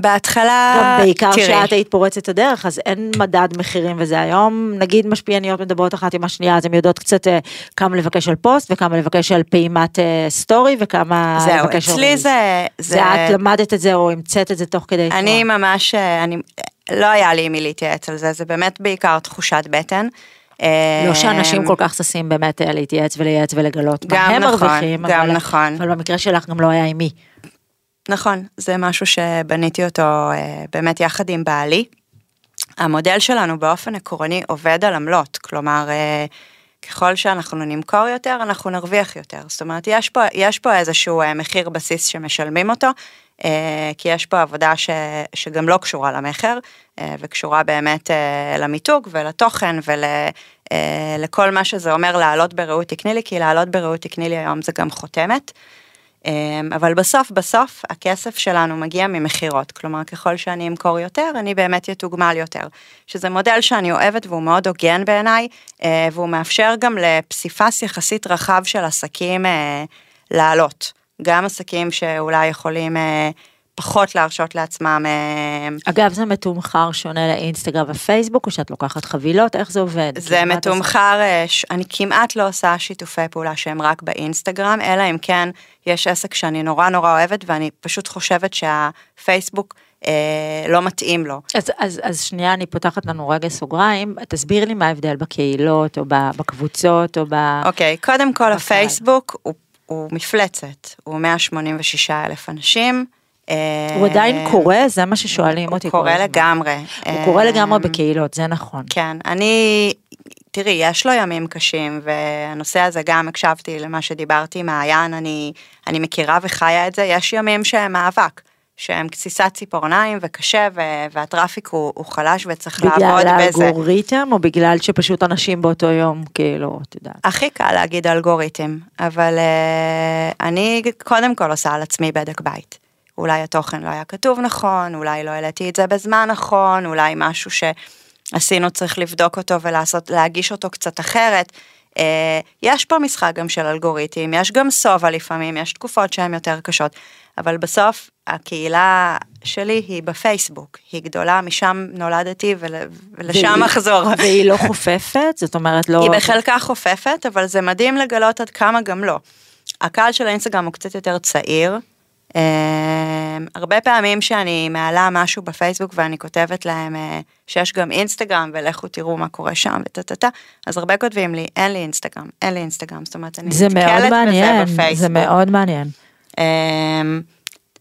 בהתחלה, גם בעיקר תראי, שאת היית פורצת הדרך, אז אין מדד מחירים וזה היום, נגיד משפיעניות מדברות אחת עם השנייה, אז הן יודעות קצת אה, כמה לבקש על פוסט, וכמה לבקש על פעימת אה, סטורי, וכמה זהו, לבקש על אצלי רילס. זה... זה את למדת את זה או המצאת את זה תוך כדי אני תנועה? ממש, אה, אני, לא היה לי עם מי להתייעץ על זה, זה באמת בעיקר תחושת בטן. לא שאנשים כל כך ששים באמת אה, להתייעץ ולייעץ ולגלות מה גם הם נכון, מרוויחים, גם אבל- נכון. אבל במקרה שלך גם לא היה עם מי. נכון, זה משהו שבניתי אותו אה, באמת יחד עם בעלי. המודל שלנו באופן עקרוני עובד על עמלות, כלומר, אה, ככל שאנחנו נמכור יותר, אנחנו נרוויח יותר. זאת אומרת, יש פה, יש פה איזשהו אה, מחיר בסיס שמשלמים אותו, אה, כי יש פה עבודה ש, שגם לא קשורה למכר, אה, וקשורה באמת אה, למיתוג ולתוכן ולכל מה שזה אומר לעלות ברעות תקני לי, כי לעלות ברעות תקני לי היום זה גם חותמת. אמ, אבל בסוף בסוף הכסף שלנו מגיע ממכירות, כלומר ככל שאני אמכור יותר אני באמת יתוגמל יותר, שזה מודל שאני אוהבת והוא מאוד הוגן בעיניי אה, והוא מאפשר גם לפסיפס יחסית רחב של עסקים אה, לעלות, גם עסקים שאולי יכולים אה, פחות להרשות לעצמם. אה, אגב, זה מתומחר שונה לאינסטגרם ופייסבוק, או שאת לוקחת חבילות, איך זה עובד? זה כאילו, את עושה? מתומחר, אה, אני כמעט לא עושה שיתופי פעולה שהם רק באינסטגרם, אלא אם כן יש עסק שאני נורא נורא אוהבת ואני פשוט חושבת שהפייסבוק אה, לא מתאים לו. אז, אז, אז שנייה, אני פותחת לנו רגע סוגריים, תסביר לי מה ההבדל בקהילות, או בקבוצות, או ב... אוקיי, קודם כל בקהל. הפייסבוק הוא, הוא מפלצת, הוא 186 אלף אנשים. אה, הוא עדיין קורה? זה מה ששואלים אותי. הוא הזמן. לגמרי. הוא קורה אה, לגמרי בקהילות, זה נכון. כן, אני, תראי, יש לו ימים קשים, והנושא הזה גם הקשבתי למה שדיברתי עם מעיין, אני, אני מכירה וחיה את זה, יש ימים שהם מאבק, שהם גסיסת ציפורניים וקשה, ו, והטראפיק הוא, הוא חלש וצריך לעבוד בגלל בזה. האלגוריתם, או בגלל שפשוט אנשים באותו יום, כאילו, את יודעת. הכי קל להגיד אלגוריתם, אבל uh, אני קודם כל עושה על עצמי בדק בית. אולי התוכן לא היה כתוב נכון, אולי לא העליתי את זה בזמן נכון, אולי משהו שעשינו צריך לבדוק אותו ולעשות, להגיש אותו קצת אחרת. Uh, יש פה משחק גם של אלגוריתם, יש גם שובע לפעמים, יש תקופות שהן יותר קשות, אבל בסוף הקהילה שלי היא בפייסבוק, היא גדולה, משם נולדתי ול, ולשם והיא- אחזור. והיא לא חופפת? זאת אומרת, לא... היא בחלקה חופפת, אבל זה מדהים לגלות עד כמה גם לא. הקהל של האינסטגרם הוא קצת יותר צעיר. אה, הרבה פעמים שאני מעלה משהו בפייסבוק ואני כותבת להם אה, שיש גם אינסטגרם ולכו תראו מה קורה שם וטה טה טה, אז הרבה כותבים לי אין לי אינסטגרם, אין לי אינסטגרם, זאת אומרת אני זה נתקלת מעניין, בזה זה בפייסבוק. מאוד מעניין. אמ,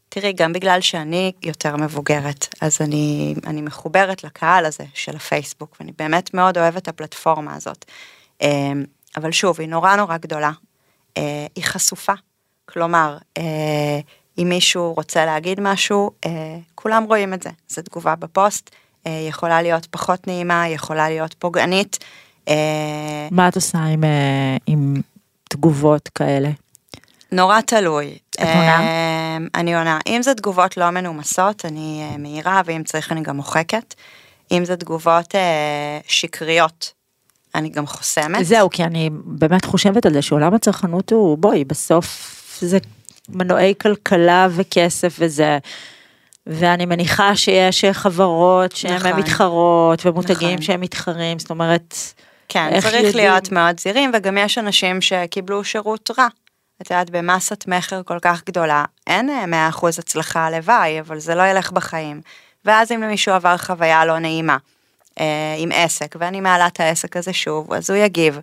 תראי, גם בגלל שאני יותר מבוגרת, אז אני, אני מחוברת לקהל הזה של הפייסבוק, ואני באמת מאוד אוהבת את הפלטפורמה הזאת. אמ, אבל שוב, היא נורא נורא גדולה. אה, היא חשופה. כלומר, אה, אם מישהו רוצה להגיד משהו, אה, כולם רואים את זה. זו תגובה בפוסט, אה, יכולה להיות פחות נעימה, יכולה להיות פוגענית. אה, מה את עושה עם, אה, עם תגובות כאלה? נורא תלוי. את עונה? אמ, אני עונה. אם זה תגובות לא מנומסות, אני אה, מעירה, ואם צריך אני גם מוחקת. אם זה תגובות אה, שקריות, אני גם חוסמת. זהו, כי אני באמת חושבת על זה שעולם הצרכנות הוא, בואי, בסוף זה מנועי כלכלה וכסף וזה. ואני מניחה שיש חברות שהן נכון. מתחרות ומותגים נכון. שהם מתחרים, זאת אומרת, כן, איך צריך יודעים? להיות מאוד זהירים, וגם יש אנשים שקיבלו שירות רע. את יודעת, במסת מכר כל כך גדולה, אין אה, 100% הצלחה הלוואי, אבל זה לא ילך בחיים. ואז אם למישהו עבר חוויה לא נעימה אה, עם עסק, ואני מעלה את העסק הזה שוב, אז הוא יגיב.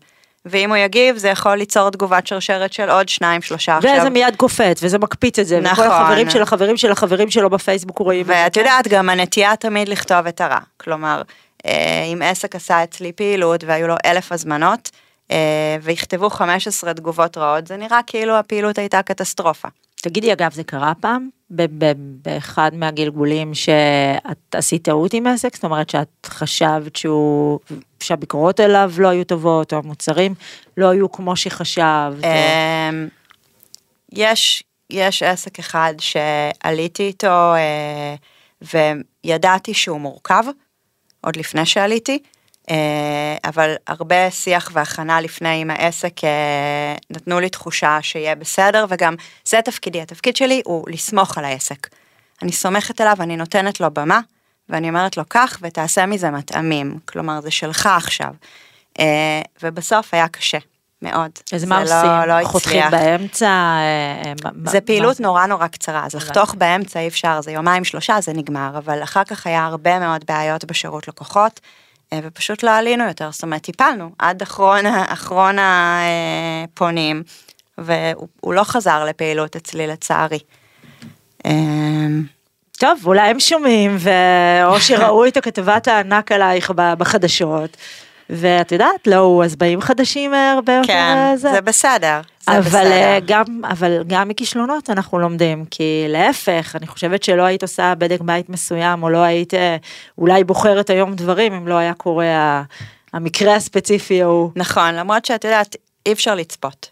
ואם הוא יגיב, זה יכול ליצור תגובת שרשרת של עוד שניים, שלושה עכשיו. וזה מיד קופץ וזה מקפיץ את זה, וכל נכון. החברים של החברים של החברים שלו בפייסבוק רואים. ואת יודעת, גם הנטייה תמיד לכתוב את הרע. כלומר, אה, אם עסק עשה אצלי פעילות והיו לו אלף הזמנות, אה, ויכתבו 15 תגובות רעות, זה נראה כאילו הפעילות הייתה קטסטרופה. תגידי, אגב, זה קרה פעם? באחד מהגלגולים שאת עשית טעות עם עסק? זאת אומרת שאת חשבת שהוא, שהביקורות אליו לא היו טובות, או המוצרים לא היו כמו שחשבת? אמ, יש, יש עסק אחד שעליתי איתו אה, וידעתי שהוא מורכב, עוד לפני שעליתי, אבל הרבה שיח והכנה לפני עם העסק אה, נתנו לי תחושה שיהיה בסדר, וגם זה תפקידי, התפקיד שלי הוא לסמוך על העסק. אני סומכת עליו, אני נותנת לו במה, ואני אומרת לו קח ותעשה מזה מטעמים, כלומר זה שלך עכשיו. אה, ובסוף היה קשה, מאוד. אז מה לא- עושים? לא חותכים הצליח. באמצע? אה, אה, זה פעילות מה- נורא נורא קצרה, אז. לחתוך באמצע אי אפשר, זה יומיים שלושה זה נגמר, אבל אחר כך היה הרבה מאוד בעיות בשירות לקוחות, אה, ופשוט לא עלינו יותר, זאת אומרת טיפלנו עד אחרון, אחרון הפונים, והוא הוא לא חזר לפעילות אצלי לצערי. אה, טוב, אולי הם שומעים, ו... או שראו את הכתבת הענק עלייך בחדשות, ואת יודעת, לא אז באים חדשים אה, הרבה יותר כן, אה, זה בסדר, זה אבל אה, בסדר. גם, אבל גם מכישלונות אנחנו לומדים, כי להפך, אני חושבת שלא היית עושה בדק בית מסוים, או לא היית אה, אולי בוחרת היום דברים, אם לא היה קורה המקרה הספציפי ההוא. נכון, למרות שאת יודעת, אי אפשר לצפות.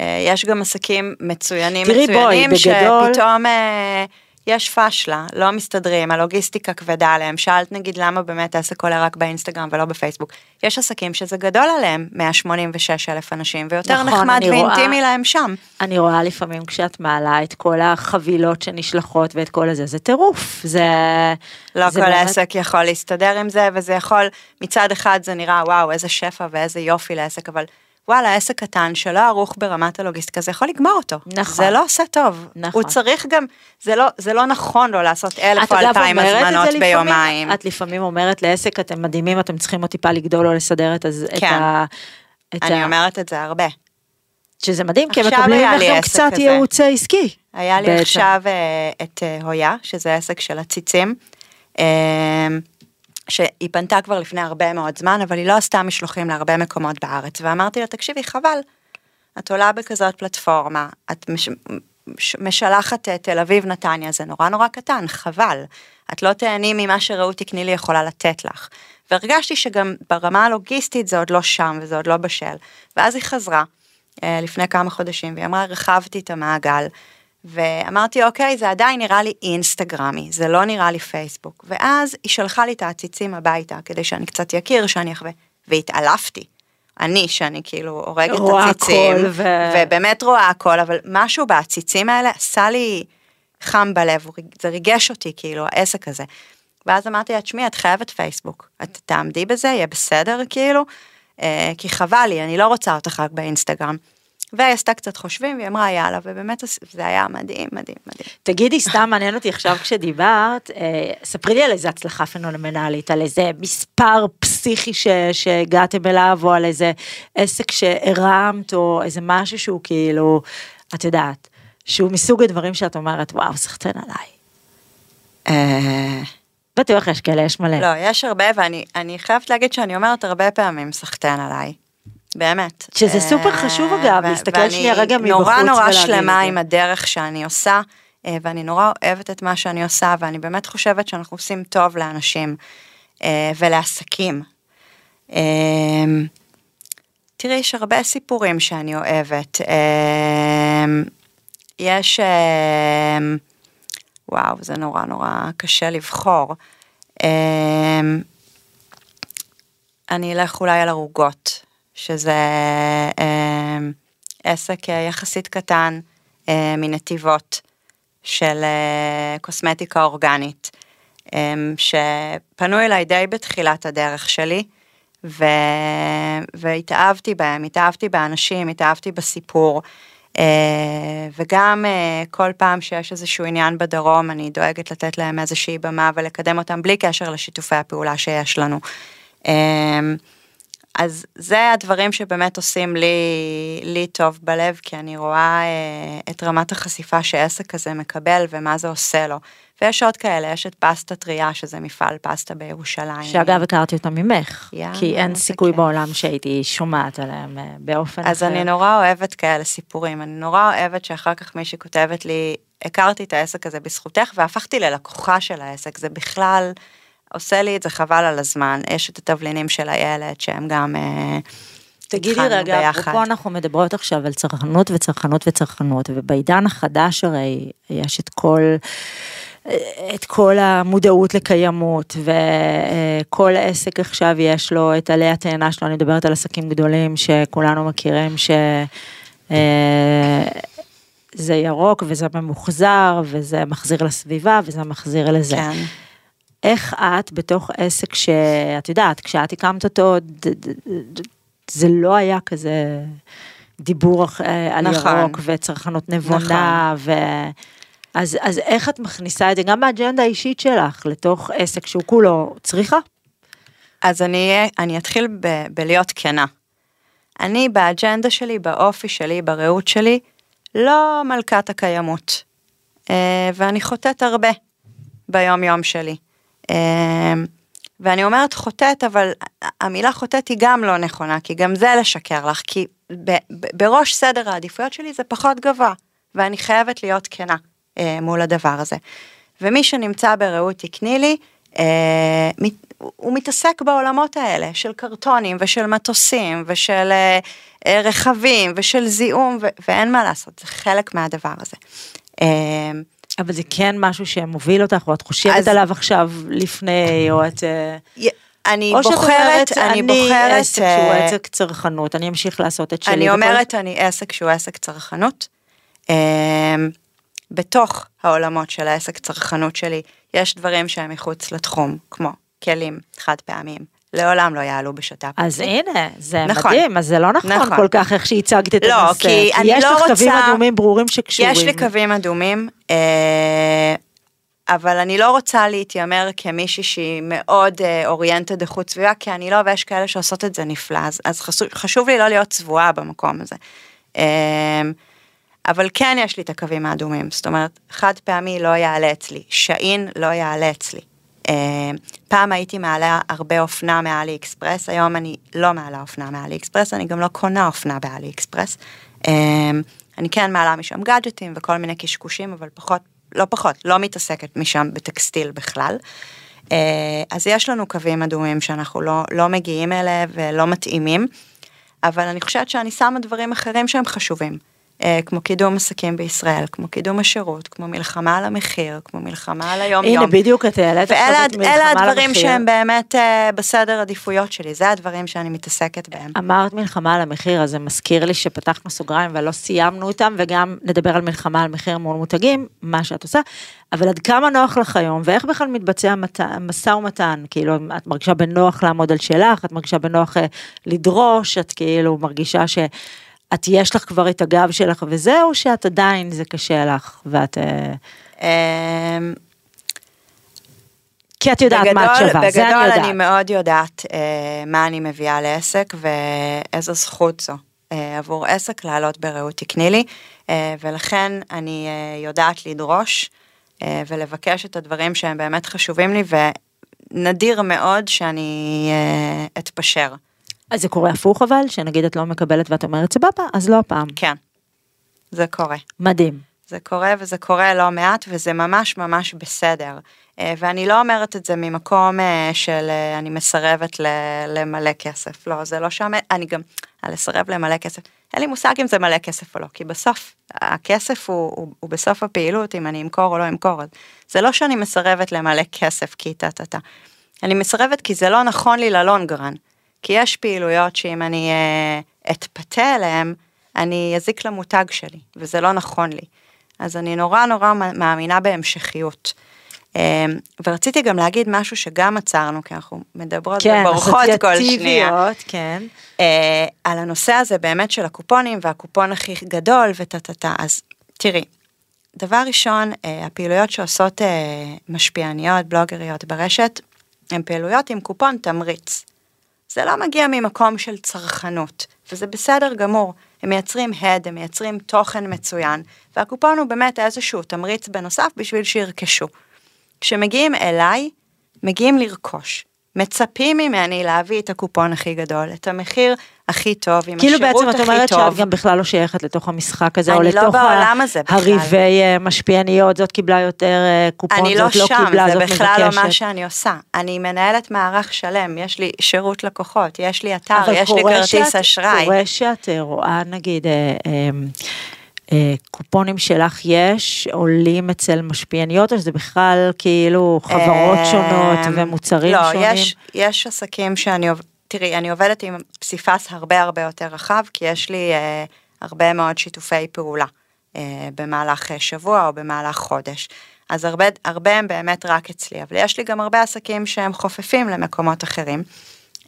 אה, יש גם עסקים מצוינים תראי, בואי, מצוינים, בגדול- שפתאום אה, יש פשלה, לא מסתדרים, הלוגיסטיקה כבדה עליהם, שאלת נגיד למה באמת העסק עולה רק באינסטגרם ולא בפייסבוק. יש עסקים שזה גדול עליהם, 186 אלף אנשים, ויותר נכון, נחמד אני רואה- ואינטימי להם שם. אני רואה לפעמים כשאת מעלה את כל החבילות שנשלחות ואת כל הזה, זה טירוף, זה... לא זה כל באמת- עסק יכול להסתדר עם זה, וזה יכול, מצד אחד זה נראה וואו איזה שפע ואיזה יופי לעסק, אבל וואלה עסק קטן שלא ערוך ברמת הלוגיסטיקה, זה יכול לגמור אותו. נכון. זה לא עושה טוב. נכון. הוא צריך גם, זה לא, זה לא נכון לו לעשות אלף או אלפיים הזמנות לפעמים? ביומיים. את לפעמים אומרת לעסק, אתם מדהימים, אתם צריכים עוד טיפה לגדול או לסדר את, הז- את כן. ה... את אני ה- אומרת את זה הרבה. שזה מדהים, כי הם מקבלים ממך גם קצת כזה. ייעוץ עסקי. היה לי בעצם. עכשיו אה, את אה, הויה, שזה עסק של הציצים, אה, שהיא פנתה כבר לפני הרבה מאוד זמן, אבל היא לא עשתה משלוחים להרבה מקומות בארץ, ואמרתי לה, תקשיבי, חבל, את עולה בכזאת פלטפורמה, את מש, מש, משלחת אה, תל אביב נתניה, זה נורא נורא קטן, חבל. את לא תהני ממה שרעות תקני לי יכולה לתת לך. והרגשתי שגם ברמה הלוגיסטית זה עוד לא שם וזה עוד לא בשל. ואז היא חזרה אה, לפני כמה חודשים והיא אמרה, הרחבתי את המעגל. ואמרתי, אוקיי, זה עדיין נראה לי אינסטגרמי, זה לא נראה לי פייסבוק. ואז היא שלחה לי את העציצים הביתה, כדי שאני קצת אכיר, שאני אחווה. והתעלפתי. אני, שאני כאילו הורגת הכל ו- ובאמת רואה הכל, אבל משהו בעציצים האלה עשה לי חם בלב, זה ריגש אותי, כאילו, העסק הזה. ואז אמרתי לה, תשמעי, את חייבת פייסבוק, את תעמדי בזה, יהיה בסדר, כאילו, אה, כי חבל לי, אני לא רוצה אותך רק באינסטגרם. והיא עשתה קצת חושבים, והיא אמרה, יאללה, ובאמת זה היה מדהים, מדהים, מדהים. תגידי, סתם מעניין אותי עכשיו כשדיברת, אה, ספרי לי על איזה הצלחה פנומנלית, על איזה מספר פסיכי ש, שהגעתם אליו, או על איזה עסק שהרמת, או איזה משהו שהוא כאילו, את יודעת, שהוא מסוג הדברים שאת אומרת, וואו, סחטיין עליי. אה, בטוח יש כאלה, יש מלא. לא, יש הרבה, ואני אני חייבת להגיד שאני אומרת הרבה פעמים סחטיין עליי. באמת. שזה אה, סופר חשוב, אגב, להסתכל שנייה רגע ואני מבחוץ נורא נורא ולהגיד את שלמה. עם הדרך שאני עושה, אה, ואני נורא אוהבת את מה שאני עושה, ואני באמת חושבת שאנחנו עושים טוב לאנשים אה, ולעסקים. תראי, יש הרבה סיפורים שאני אוהבת. יש, וואו, זה נורא נורא קשה לבחור. אני אלך אולי על ערוגות, שזה אה, עסק יחסית קטן אה, מנתיבות של אה, קוסמטיקה אורגנית, אה, שפנו אליי די בתחילת הדרך שלי, ו... והתאהבתי בהם, התאהבתי באנשים, התאהבתי בסיפור. אה, וגם אה, כל פעם שיש איזשהו עניין בדרום, אני דואגת לתת להם איזושהי במה ולקדם אותם בלי קשר לשיתופי הפעולה שיש לנו. אז זה הדברים שבאמת עושים לי, לי טוב בלב, כי אני רואה אה, את רמת החשיפה שעסק כזה מקבל ומה זה עושה לו. ויש עוד כאלה, יש את פסטה טריה, שזה מפעל פסטה בירושלים. שאגב, הכרתי אותם ממך, יאללה, כי אין סיכוי כיף. בעולם שהייתי שומעת עליהם אה, באופן אחר. אז אני נורא אוהבת כאלה סיפורים, אני נורא אוהבת שאחר כך מישהי כותבת לי, הכרתי את העסק הזה בזכותך והפכתי ללקוחה של העסק, זה בכלל עושה לי את זה חבל על הזמן, יש את התבלינים של הילד שהם גם... אה, תגידי רגע, ביחד. אפרופו אנחנו מדברות עכשיו על צרכנות וצרכנות וצרכנות, ובעידן החדש הרי יש את כל, את כל המודעות לקיימות, וכל עסק עכשיו יש לו את עלי התאנה שלו, אני מדברת על עסקים גדולים שכולנו מכירים, ש... אה, זה ירוק וזה ממוחזר וזה מחזיר לסביבה וזה מחזיר לזה. כן. איך את בתוך עסק שאת יודעת, כשאת הקמת אותו, זה לא היה כזה דיבור אה, על נכון. ירוק וצרכנות נבונה, ו... אז, אז איך את מכניסה את זה גם באג'נדה האישית שלך לתוך עסק שהוא כולו צריכה? אז אני, אני אתחיל ב, בלהיות כנה. אני באג'נדה שלי, באופי שלי, בראות שלי, לא מלכת הקיימות. אה, ואני חוטאת הרבה ביום יום שלי. אה, ואני אומרת חוטאת, אבל המילה חוטאת היא גם לא נכונה, כי גם זה לשקר לך, כי ב, ב, בראש סדר העדיפויות שלי זה פחות גבוה, ואני חייבת להיות כנה אה, מול הדבר הזה. ומי שנמצא ברעות תקני לי, אה, מת- הוא מתעסק בעולמות האלה של קרטונים ושל מטוסים ושל אה, אה, רכבים ושל זיהום ו- ואין מה לעשות, זה חלק מהדבר הזה. אה, אבל זה כן משהו שמוביל אותך, או את חושבת אז- עליו עכשיו לפני, או את... אה, אני או שאת בוחרת, אומרת, אני אני בוחרת, עסק שהוא אה, עסק צרכנות, אני אמשיך לעשות את שלי. אני אומרת, אני עסק שהוא עסק צרכנות. אמ, בתוך העולמות של העסק צרכנות שלי, יש דברים שהם מחוץ לתחום, כמו כלים חד פעמיים, לעולם לא יעלו בשת"פ. אז הנה, זה נכון. מדהים, אז זה לא נכון נכון. כל כך איך שהצגת את לא, הנושא. כי אני יש לא לך קווים רוצה- אדומים ברורים שקשורים. יש לי קווים אדומים, אה, אבל אני לא רוצה להתיימר כמישהי שהיא מאוד אוריינטד איכות סביבה, כי אני לא, ויש כאלה שעושות את זה נפלא, אז, אז חשוב, חשוב לי לא להיות צבועה במקום הזה. אה, אבל כן יש לי את הקווים האדומים, זאת אומרת, חד פעמי לא יעלה אצלי, שעין לא יעלה אצלי. אה, פעם הייתי מעלה הרבה אופנה מאלי אקספרס, היום אני לא מעלה אופנה מאלי אקספרס, אני גם לא קונה אופנה באלי אקספרס. אה, אני כן מעלה משם גאדג'טים וכל מיני קשקושים, אבל פחות, לא פחות, לא מתעסקת משם בטקסטיל בכלל. אה, אז יש לנו קווים אדומים שאנחנו לא, לא מגיעים אליהם ולא מתאימים, אבל אני חושבת שאני שמה דברים אחרים שהם חשובים. אה, כמו קידום עסקים בישראל, כמו קידום השירות, כמו מלחמה על המחיר, כמו מלחמה על היום יום. הנה, בדיוק את העלית עכשיו ואלה את מלחמה אלה על הדברים המחיר. שהם באמת אה, בסדר עדיפויות שלי, זה הדברים שאני מתעסקת בהם. אמרת מלחמה על המחיר, אז זה מזכיר לי שפתחנו סוגריים ולא סיימנו אותם, וגם נדבר על מלחמה על מחיר מול מותגים, מה שאת עושה, אבל עד כמה נוח לך היום, ואיך בכלל מתבצע מת- משא ומתן, כאילו, את מרגישה בנוח לעמוד על שלך, את מרגישה בנוח אה, לדרוש, את כאילו מרגישה שאת יש לך כבר את הגב שלך וזה, או שאת עדיין זה קשה לך, ואת... אה, אמ, כי את יודעת מה את בגדול- שווה, זה אני בגדול יודעת. אני מאוד יודעת אה, מה אני מביאה לעסק ואיזו זכות זו אה, עבור עסק לעלות ברעות תקני לי, אה, ולכן אני אה, יודעת לדרוש אה, ולבקש את הדברים שהם באמת חשובים לי, ונדיר מאוד שאני אה, אתפשר. אז זה קורה הפוך אבל, שנגיד את לא מקבלת ואת אומרת סבבה, אז לא הפעם. כן, זה קורה. מדהים. זה קורה וזה קורה לא מעט וזה ממש ממש בסדר. אה, ואני לא אומרת את זה ממקום אה, של אה, אני מסרבת ל- למלא כסף, לא, זה לא שם, אני גם, לסרב למלא כסף, אין לי מושג אם זה מלא כסף או לא, כי בסוף הכסף הוא, הוא, הוא בסוף הפעילות, אם אני אמכור או לא אמכור, זה לא שאני מסרבת למלא כסף כי טה טה טה. אני מסרבת כי זה לא נכון לי ללונגרן, כי יש פעילויות שאם אני אה, אתפתה אליהן, אני אזיק למותג שלי, וזה לא נכון לי. אז אני נורא נורא מאמינה בהמשכיות. אה, ורציתי גם להגיד משהו שגם עצרנו, כי אנחנו מדברות כן, ובורחות כל שנייה. כן. אה, על הנושא הזה באמת של הקופונים והקופון הכי גדול וטה טה טה. אז תראי, דבר ראשון, אה, הפעילויות שעושות אה, משפיעניות, בלוגריות ברשת, הן פעילויות עם קופון תמריץ. זה לא מגיע ממקום של צרכנות, וזה בסדר גמור. הם מייצרים הד, הם מייצרים תוכן מצוין, והקופון הוא באמת איזשהו תמריץ בנוסף בשביל שירכשו. כשמגיעים אליי, מגיעים לרכוש. מצפים ממני להביא את הקופון הכי גדול, את המחיר הכי טוב, עם כאילו השירות בעצם הכי את אומרת טוב. שאת גם בכלל לא שייכת לתוך המשחק הזה, או אני לא לתוך בכלל. הריבי אה, משפיעניות, זאת קיבלה יותר אה, קופון, אני לא זאת לא שם, קיבלה, זה זאת בכלל לא מה מבקשת. שאני עושה. אני מנהלת מערך שלם, יש לי שירות לקוחות, יש לי אתר, אבל יש לי כרטיס שאת- אשראי. קורה שאת אה, רואה נגיד אה, אה, קופונים שלך יש, עולים אצל משפיעניות, או שזה בכלל כאילו חברות שונות ומוצרים לא, שונים? יש, יש עסקים שאני, תראי, אני עובדת עם פסיפס הרבה הרבה יותר רחב, כי יש לי אה, הרבה מאוד שיתופי פעולה אה, במהלך אה, שבוע או במהלך חודש. אז הרבה, הרבה הם באמת רק אצלי, אבל יש לי גם הרבה עסקים שהם חופפים למקומות אחרים.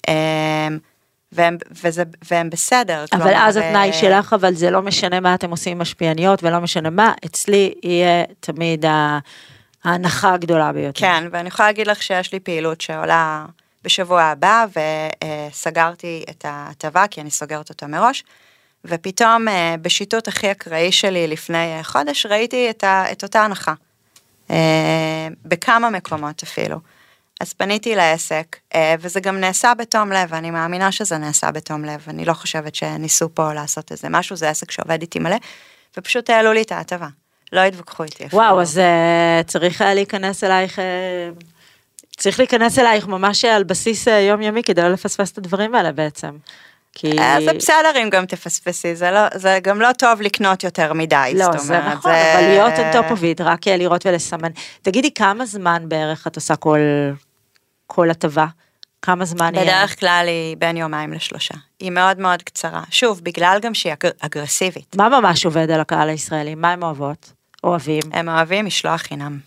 אה, והם, וזה, והם בסדר. אבל כלומר, אז התנאי אה, שלך, אבל זה לא משנה מה אתם עושים עם משפיעניות ולא משנה מה, אצלי יהיה תמיד ההנחה הגדולה ביותר. כן, ואני יכולה להגיד לך שיש לי פעילות שעולה בשבוע הבא, וסגרתי את ההטבה, כי אני סוגרת אותה מראש, ופתאום אה, בשיטוט הכי אקראי שלי לפני אה, חודש, ראיתי את, ה, את אותה הנחה. אה, בכמה מקומות אפילו. אז פניתי לעסק, אה, וזה גם נעשה בתום לב, אני מאמינה שזה נעשה בתום לב, אני לא חושבת שניסו פה לעשות איזה משהו, זה עסק שעובד איתי מלא, ופשוט העלו לי את ההטבה. לא התווכחו איתי. אפילו. וואו, אז uh, צריך היה להיכנס אלייך, צריך להיכנס אלייך ממש על בסיס יומיומי כדי לא לפספס את הדברים האלה בעצם. כי... אה, זה בסדר אם גם תפספסי, זה, לא, זה גם לא טוב לקנות יותר מדי, לא, זאת זה אומרת, נכון, אבל להיות on top of it, רק לראות ולסמן. תגידי, כמה זמן בערך את עושה כל, כל הטבה? כמה זמן יהיה? בדרך כלל היא בין יומיים לשלושה. היא מאוד מאוד קצרה. שוב, בגלל גם שהיא אג... אגרסיבית. מה ממש עובד על הקהל הישראלי? מה הם אוהבות? אוהבים? הם אוהבים משלוח חינם.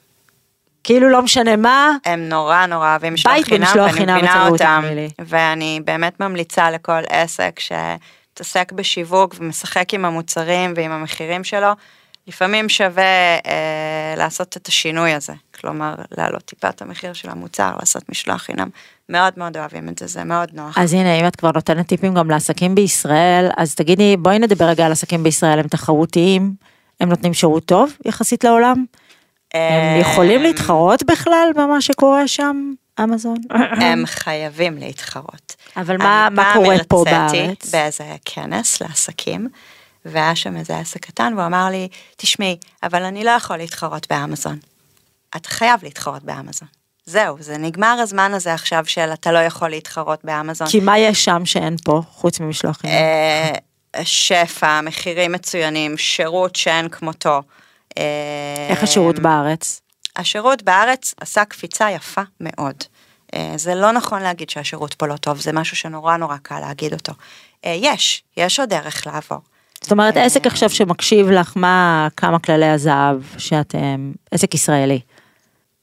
כאילו לא משנה מה, הם נורא נורא אוהבים משלוח בית חינם, במשלוח ואני חינם אצל רותי אותם. קמילי. ואני באמת ממליצה לכל עסק שמתעסק בשיווק ומשחק עם המוצרים ועם המחירים שלו, לפעמים שווה אה, לעשות את השינוי הזה. כלומר, להעלות טיפה את המחיר של המוצר, לעשות משלוח חינם. מאוד מאוד אוהבים את זה, זה מאוד נוח. אז הנה, אם את כבר נותנת טיפים גם לעסקים בישראל, אז תגידי, בואי נדבר רגע על עסקים בישראל, הם תחרותיים, הם נותנים שירות טוב יחסית לעולם? הם יכולים להתחרות בכלל במה שקורה שם, אמזון? הם חייבים להתחרות. אבל מה, אני מה פעם קורה פה הרציתי בארץ? באיזה כנס לעסקים, והיה שם איזה עסק קטן, והוא אמר לי, תשמעי, אבל אני לא יכול להתחרות באמזון. אתה חייב להתחרות באמזון. זהו, זה נגמר הזמן הזה עכשיו של אתה לא יכול להתחרות באמזון. כי מה יש שם שאין פה, חוץ ממשלוחים? אה, שפע, מחירים מצוינים, שירות שאין כמותו. אה, איך השירות בארץ? השירות בארץ עשה קפיצה יפה מאוד. אה, זה לא נכון להגיד שהשירות פה לא טוב, זה משהו שנורא נורא קל להגיד אותו. יש, יש עוד דרך לעבור. זאת אומרת, עסק עכשיו שמקשיב לך, מה כמה כללי הזהב שאתם, עסק ישראלי.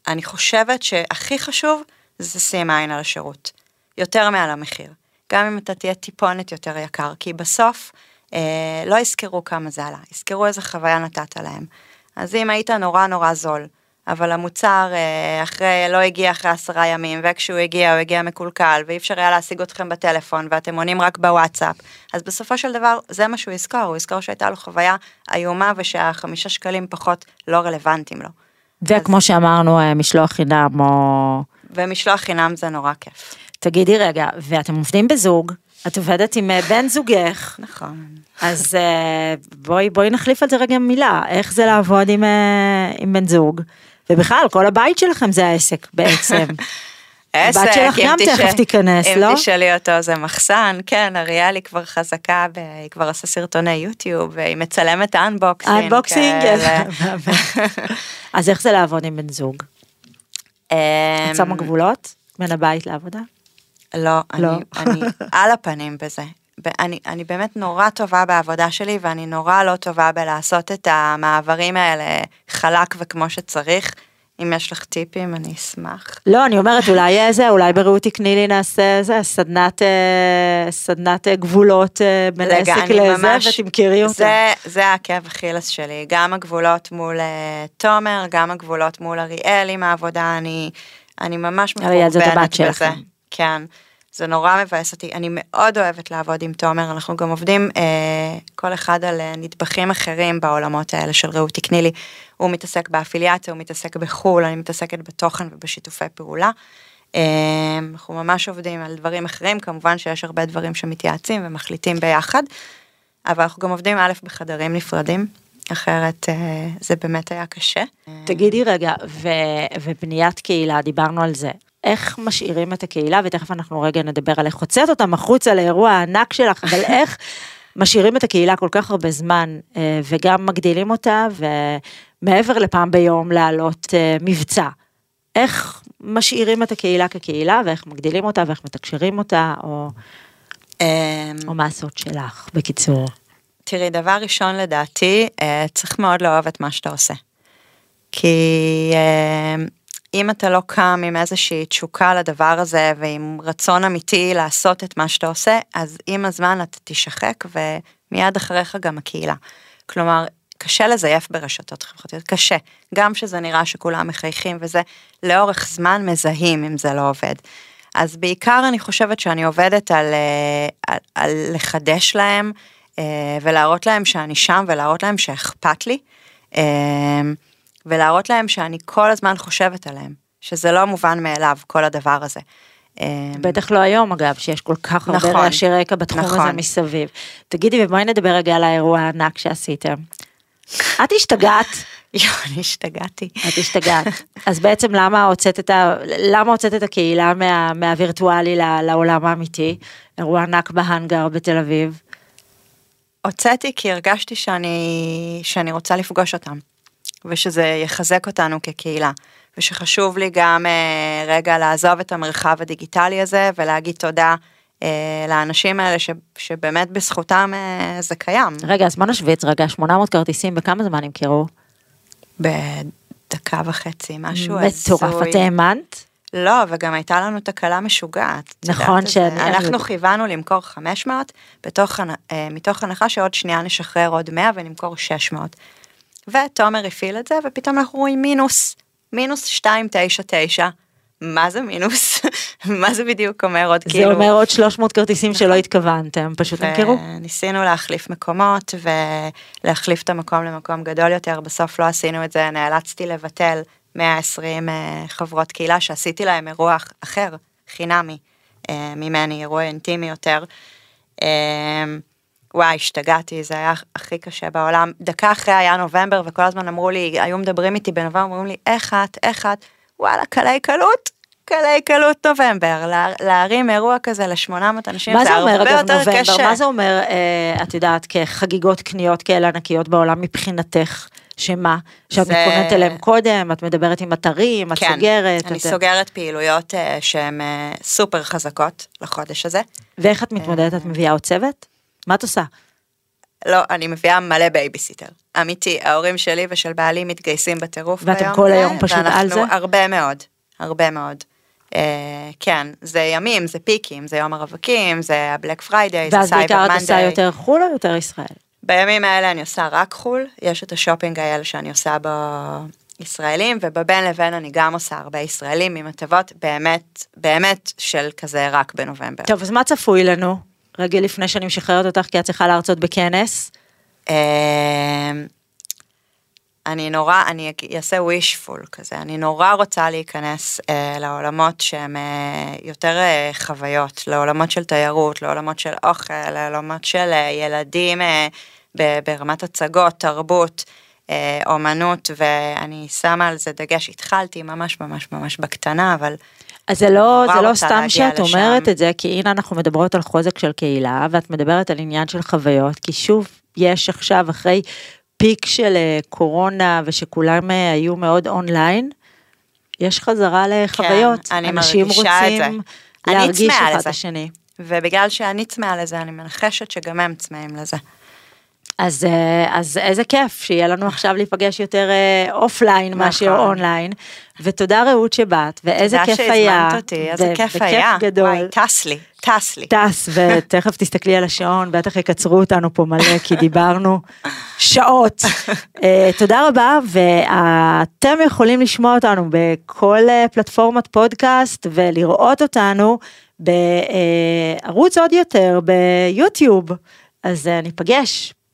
אני חושבת שהכי חשוב זה שים עין על השירות, יותר מעל המחיר. גם אם אתה תהיה טיפונת יותר יקר, כי בסוף אה, לא יזכרו כמה זה עלה, יזכרו איזה חוויה נתת להם. אז אם היית נורא נורא זול, אבל המוצר אה, אחרי, לא הגיע אחרי עשרה ימים, וכשהוא הגיע הוא הגיע מקולקל, ואי אפשר היה להשיג אתכם בטלפון, ואתם עונים רק בוואטסאפ, אז בסופו של דבר זה מה שהוא יזכור, הוא יזכור שהייתה לו חוויה איומה ושהחמישה שקלים פחות לא רלוונטיים לו. וכמו שאמרנו, אה, משלוח חינם, או... ומשלוח חינם זה נורא כיף. תגידי רגע, ואתם עובדים בזוג, את עובדת עם אה, בן זוגך, נכון. אז בואי, בואי נחליף על זה רגע מילה, איך זה לעבוד עם, עם בן זוג, ובכלל, כל הבית שלכם זה העסק בעצם. עסק, הבת שלך אם גם תשאל- תכף תיכנס, אם לא? תשאלי אותו זה מחסן, כן, אריאל היא כבר חזקה, ב- היא כבר עושה סרטוני יוטיוב, והיא מצלמת unboxing. unboxing, כאלה. אז איך זה לעבוד עם בן זוג? אמ, את שמה גבולות בין הבית לעבודה? לא, אני, לא. אני על הפנים בזה. אני, אני באמת נורא טובה בעבודה שלי, ואני נורא לא טובה בלעשות את המעברים האלה חלק וכמו שצריך. אם יש לך טיפים, אני אשמח. לא, אני אומרת, אולי איזה, אולי ברעות תקני לי נעשה איזה, סדנת, אה, סדנת אה, גבולות אה, בין רגע, עסק לזה, ממש- ותמכרי אותה. זה, זה העקב אכילס שלי, גם הגבולות מול תומר, גם הגבולות מול אריאל עם העבודה, אני, אני ממש אריאל זאת מחורבנת הבת בזה. שלכם. כן, זה נורא מבאס אותי, אני מאוד אוהבת לעבוד עם תומר, אנחנו גם עובדים אה, כל אחד על אה, נדבכים אחרים בעולמות האלה של רעות תקני לי, הוא מתעסק באפיליאציה, הוא מתעסק בחו"ל, אני מתעסקת בתוכן ובשיתופי פעולה. אה, אנחנו ממש עובדים על דברים אחרים, כמובן שיש הרבה דברים שמתייעצים ומחליטים ביחד, אבל אנחנו גם עובדים א' בחדרים נפרדים, אחרת אה, זה באמת היה קשה. תגידי רגע, ו, ובניית קהילה, דיברנו על זה. איך משאירים את הקהילה, ותכף אנחנו רגע נדבר על איך הוצאת אותם החוצה לאירוע הענק שלך, אבל איך משאירים את הקהילה כל כך הרבה זמן, אה, וגם מגדילים אותה, ומעבר לפעם ביום להעלות אה, מבצע. איך משאירים את הקהילה כקהילה, ואיך מגדילים אותה, ואיך מתקשרים אותה, או, אה, או מה הסוד שלך, בקיצור. תראי, דבר ראשון לדעתי, אה, צריך מאוד לאהוב את מה שאתה עושה. כי אה, אם אתה לא קם עם איזושהי תשוקה לדבר הזה ועם רצון אמיתי לעשות את מה שאתה עושה, אז עם הזמן אתה תשחק ומיד אחריך גם הקהילה. כלומר, קשה לזייף ברשתות חברתיות, קשה. גם שזה נראה שכולם מחייכים וזה, לאורך זמן מזהים אם זה לא עובד. אז בעיקר אני חושבת שאני עובדת על, אה, על, על לחדש להם אה, ולהראות להם שאני שם ולהראות להם שאכפת לי. ולהראות להם שאני כל הזמן חושבת עליהם, שזה לא מובן מאליו, כל הדבר הזה. אה, בטח לא היום אגב, שיש כל כך הרבה נכון, רעשי רקע בתחום הזה נכון. מסביב. תגידי, ובואי נדבר רגע על האירוע הענק שעשיתם. את השתגעת, יואו, אני השתגעתי. את השתגעת. אז בעצם למה הוצאת את, ה... למה הוצאת את הקהילה מה... מהווירטואלי לעולם האמיתי? אירוע ענק בהאנגר בתל אביב. הוצאתי כי הרגשתי שאני, שאני רוצה לפגוש אותם, ושזה יחזק אותנו כקהילה, ושחשוב לי גם אה, רגע לעזוב את המרחב הדיגיטלי הזה ולהגיד תודה אה, לאנשים האלה ש, שבאמת בזכותם אה, זה קיים. רגע, אז בוא נשוויץ רגע, 800 כרטיסים, בכמה זמן נמכרו? בדקה וחצי, משהו הזוי. מטורף, את האמנת? לא, וגם הייתה לנו תקלה משוגעת. נכון, שאני... אנחנו כיוונו למכור 500, בתוך, אה, מתוך הנחה שעוד שנייה נשחרר עוד 100 ונמכור 600. ותומר הפעיל את זה, ופתאום אנחנו רואים מינוס, מינוס 299. מה זה מינוס? מה זה בדיוק אומר עוד זה כאילו? זה אומר עוד 300 כרטיסים שלא נכון. התכוונתם, פשוט נמכרו. ניסינו להחליף מקומות ולהחליף את המקום למקום גדול יותר, בסוף לא עשינו את זה, נאלצתי לבטל 120 אה, חברות קהילה שעשיתי להם אירוע אחר, חינמי, אה, ממני, אירוע אינטימי יותר. אה, וואי, השתגעתי, זה היה הכי קשה בעולם. דקה אחרי היה נובמבר וכל הזמן אמרו לי, היו מדברים איתי בנובמבר, אומרים לי, איך את, איך את, וואלה, קלי קלות, קלי קלות נובמבר, לה, להרים אירוע כזה ל-800 אנשים, זה, זה הרבה יותר נובמבר, קשה. מה זה אומר, את יודעת, כחגיגות קניות כאלה ענקיות בעולם מבחינתך? שמה? שאת זה... מתכוננת אליהם קודם, את מדברת עם אתרים, את כן, סוגרת. אני את... סוגרת פעילויות אה, שהן אה, סופר חזקות לחודש הזה. ואיך את מתמודדת? את מביאה עוד צוות? מה את עושה? לא, אני מביאה מלא בייביסיטר. אמיתי, ההורים שלי ושל בעלי מתגייסים בטירוף ביום ואתם כל היום פשוט על זה? הרבה מאוד, הרבה מאוד. אה, כן, זה ימים, זה פיקים, זה יום הרווקים, זה ה Black Friday, זה Cyber Monday. ואז בעיקר את עושה יותר חו"ל או יותר ישראל? בימים האלה אני עושה רק חו"ל, יש את ה Shopping IL שאני עושה בו ישראלים, ובבין לבין אני גם עושה הרבה ישראלים עם הטבות באמת, באמת של כזה רק בנובמבר. טוב, אז מה צפוי לנו? רגע לפני שאני משחררת אותך, כי את צריכה להרצות בכנס. אמ, אני נורא, אני אעשה wishful כזה, אני נורא רוצה להיכנס אה, לעולמות שהם אה, יותר אה, חוויות, לעולמות של תיירות, לעולמות של אוכל, לעולמות של אה, ילדים אה, ברמת הצגות, תרבות, אה, אומנות, ואני שמה על זה דגש, התחלתי ממש ממש ממש בקטנה, אבל... אז זה לא, זה לא סתם שאת לשם. אומרת את זה, כי הנה אנחנו מדברות על חוזק של קהילה, ואת מדברת על עניין של חוויות, כי שוב, יש עכשיו, אחרי פיק של אה, קורונה ושכולם אה, היו מאוד אונליין, יש חזרה לחוויות. כן, אני אנשים רוצים להרגיש אחד את השני. ובגלל שאני צמאה לזה, אני מנחשת שגם הם צמאים לזה. אז, אה, אז איזה כיף שיהיה לנו עכשיו להיפגש יותר offline נכון. מאשר אונליין. ותודה רעות שבאת, ואיזה כיף היה. תודה שהזמנת אותי, איזה כיף היה. וכיף גדול. וואי, טס לי, טס לי. טס, ותכף תסתכלי על השעון, בטח יקצרו אותנו פה מלא, כי דיברנו שעות. אה, תודה רבה, ואתם יכולים לשמוע אותנו בכל פלטפורמת פודקאסט, ולראות אותנו בערוץ עוד יותר, ביוטיוב. אז אה, ניפגש,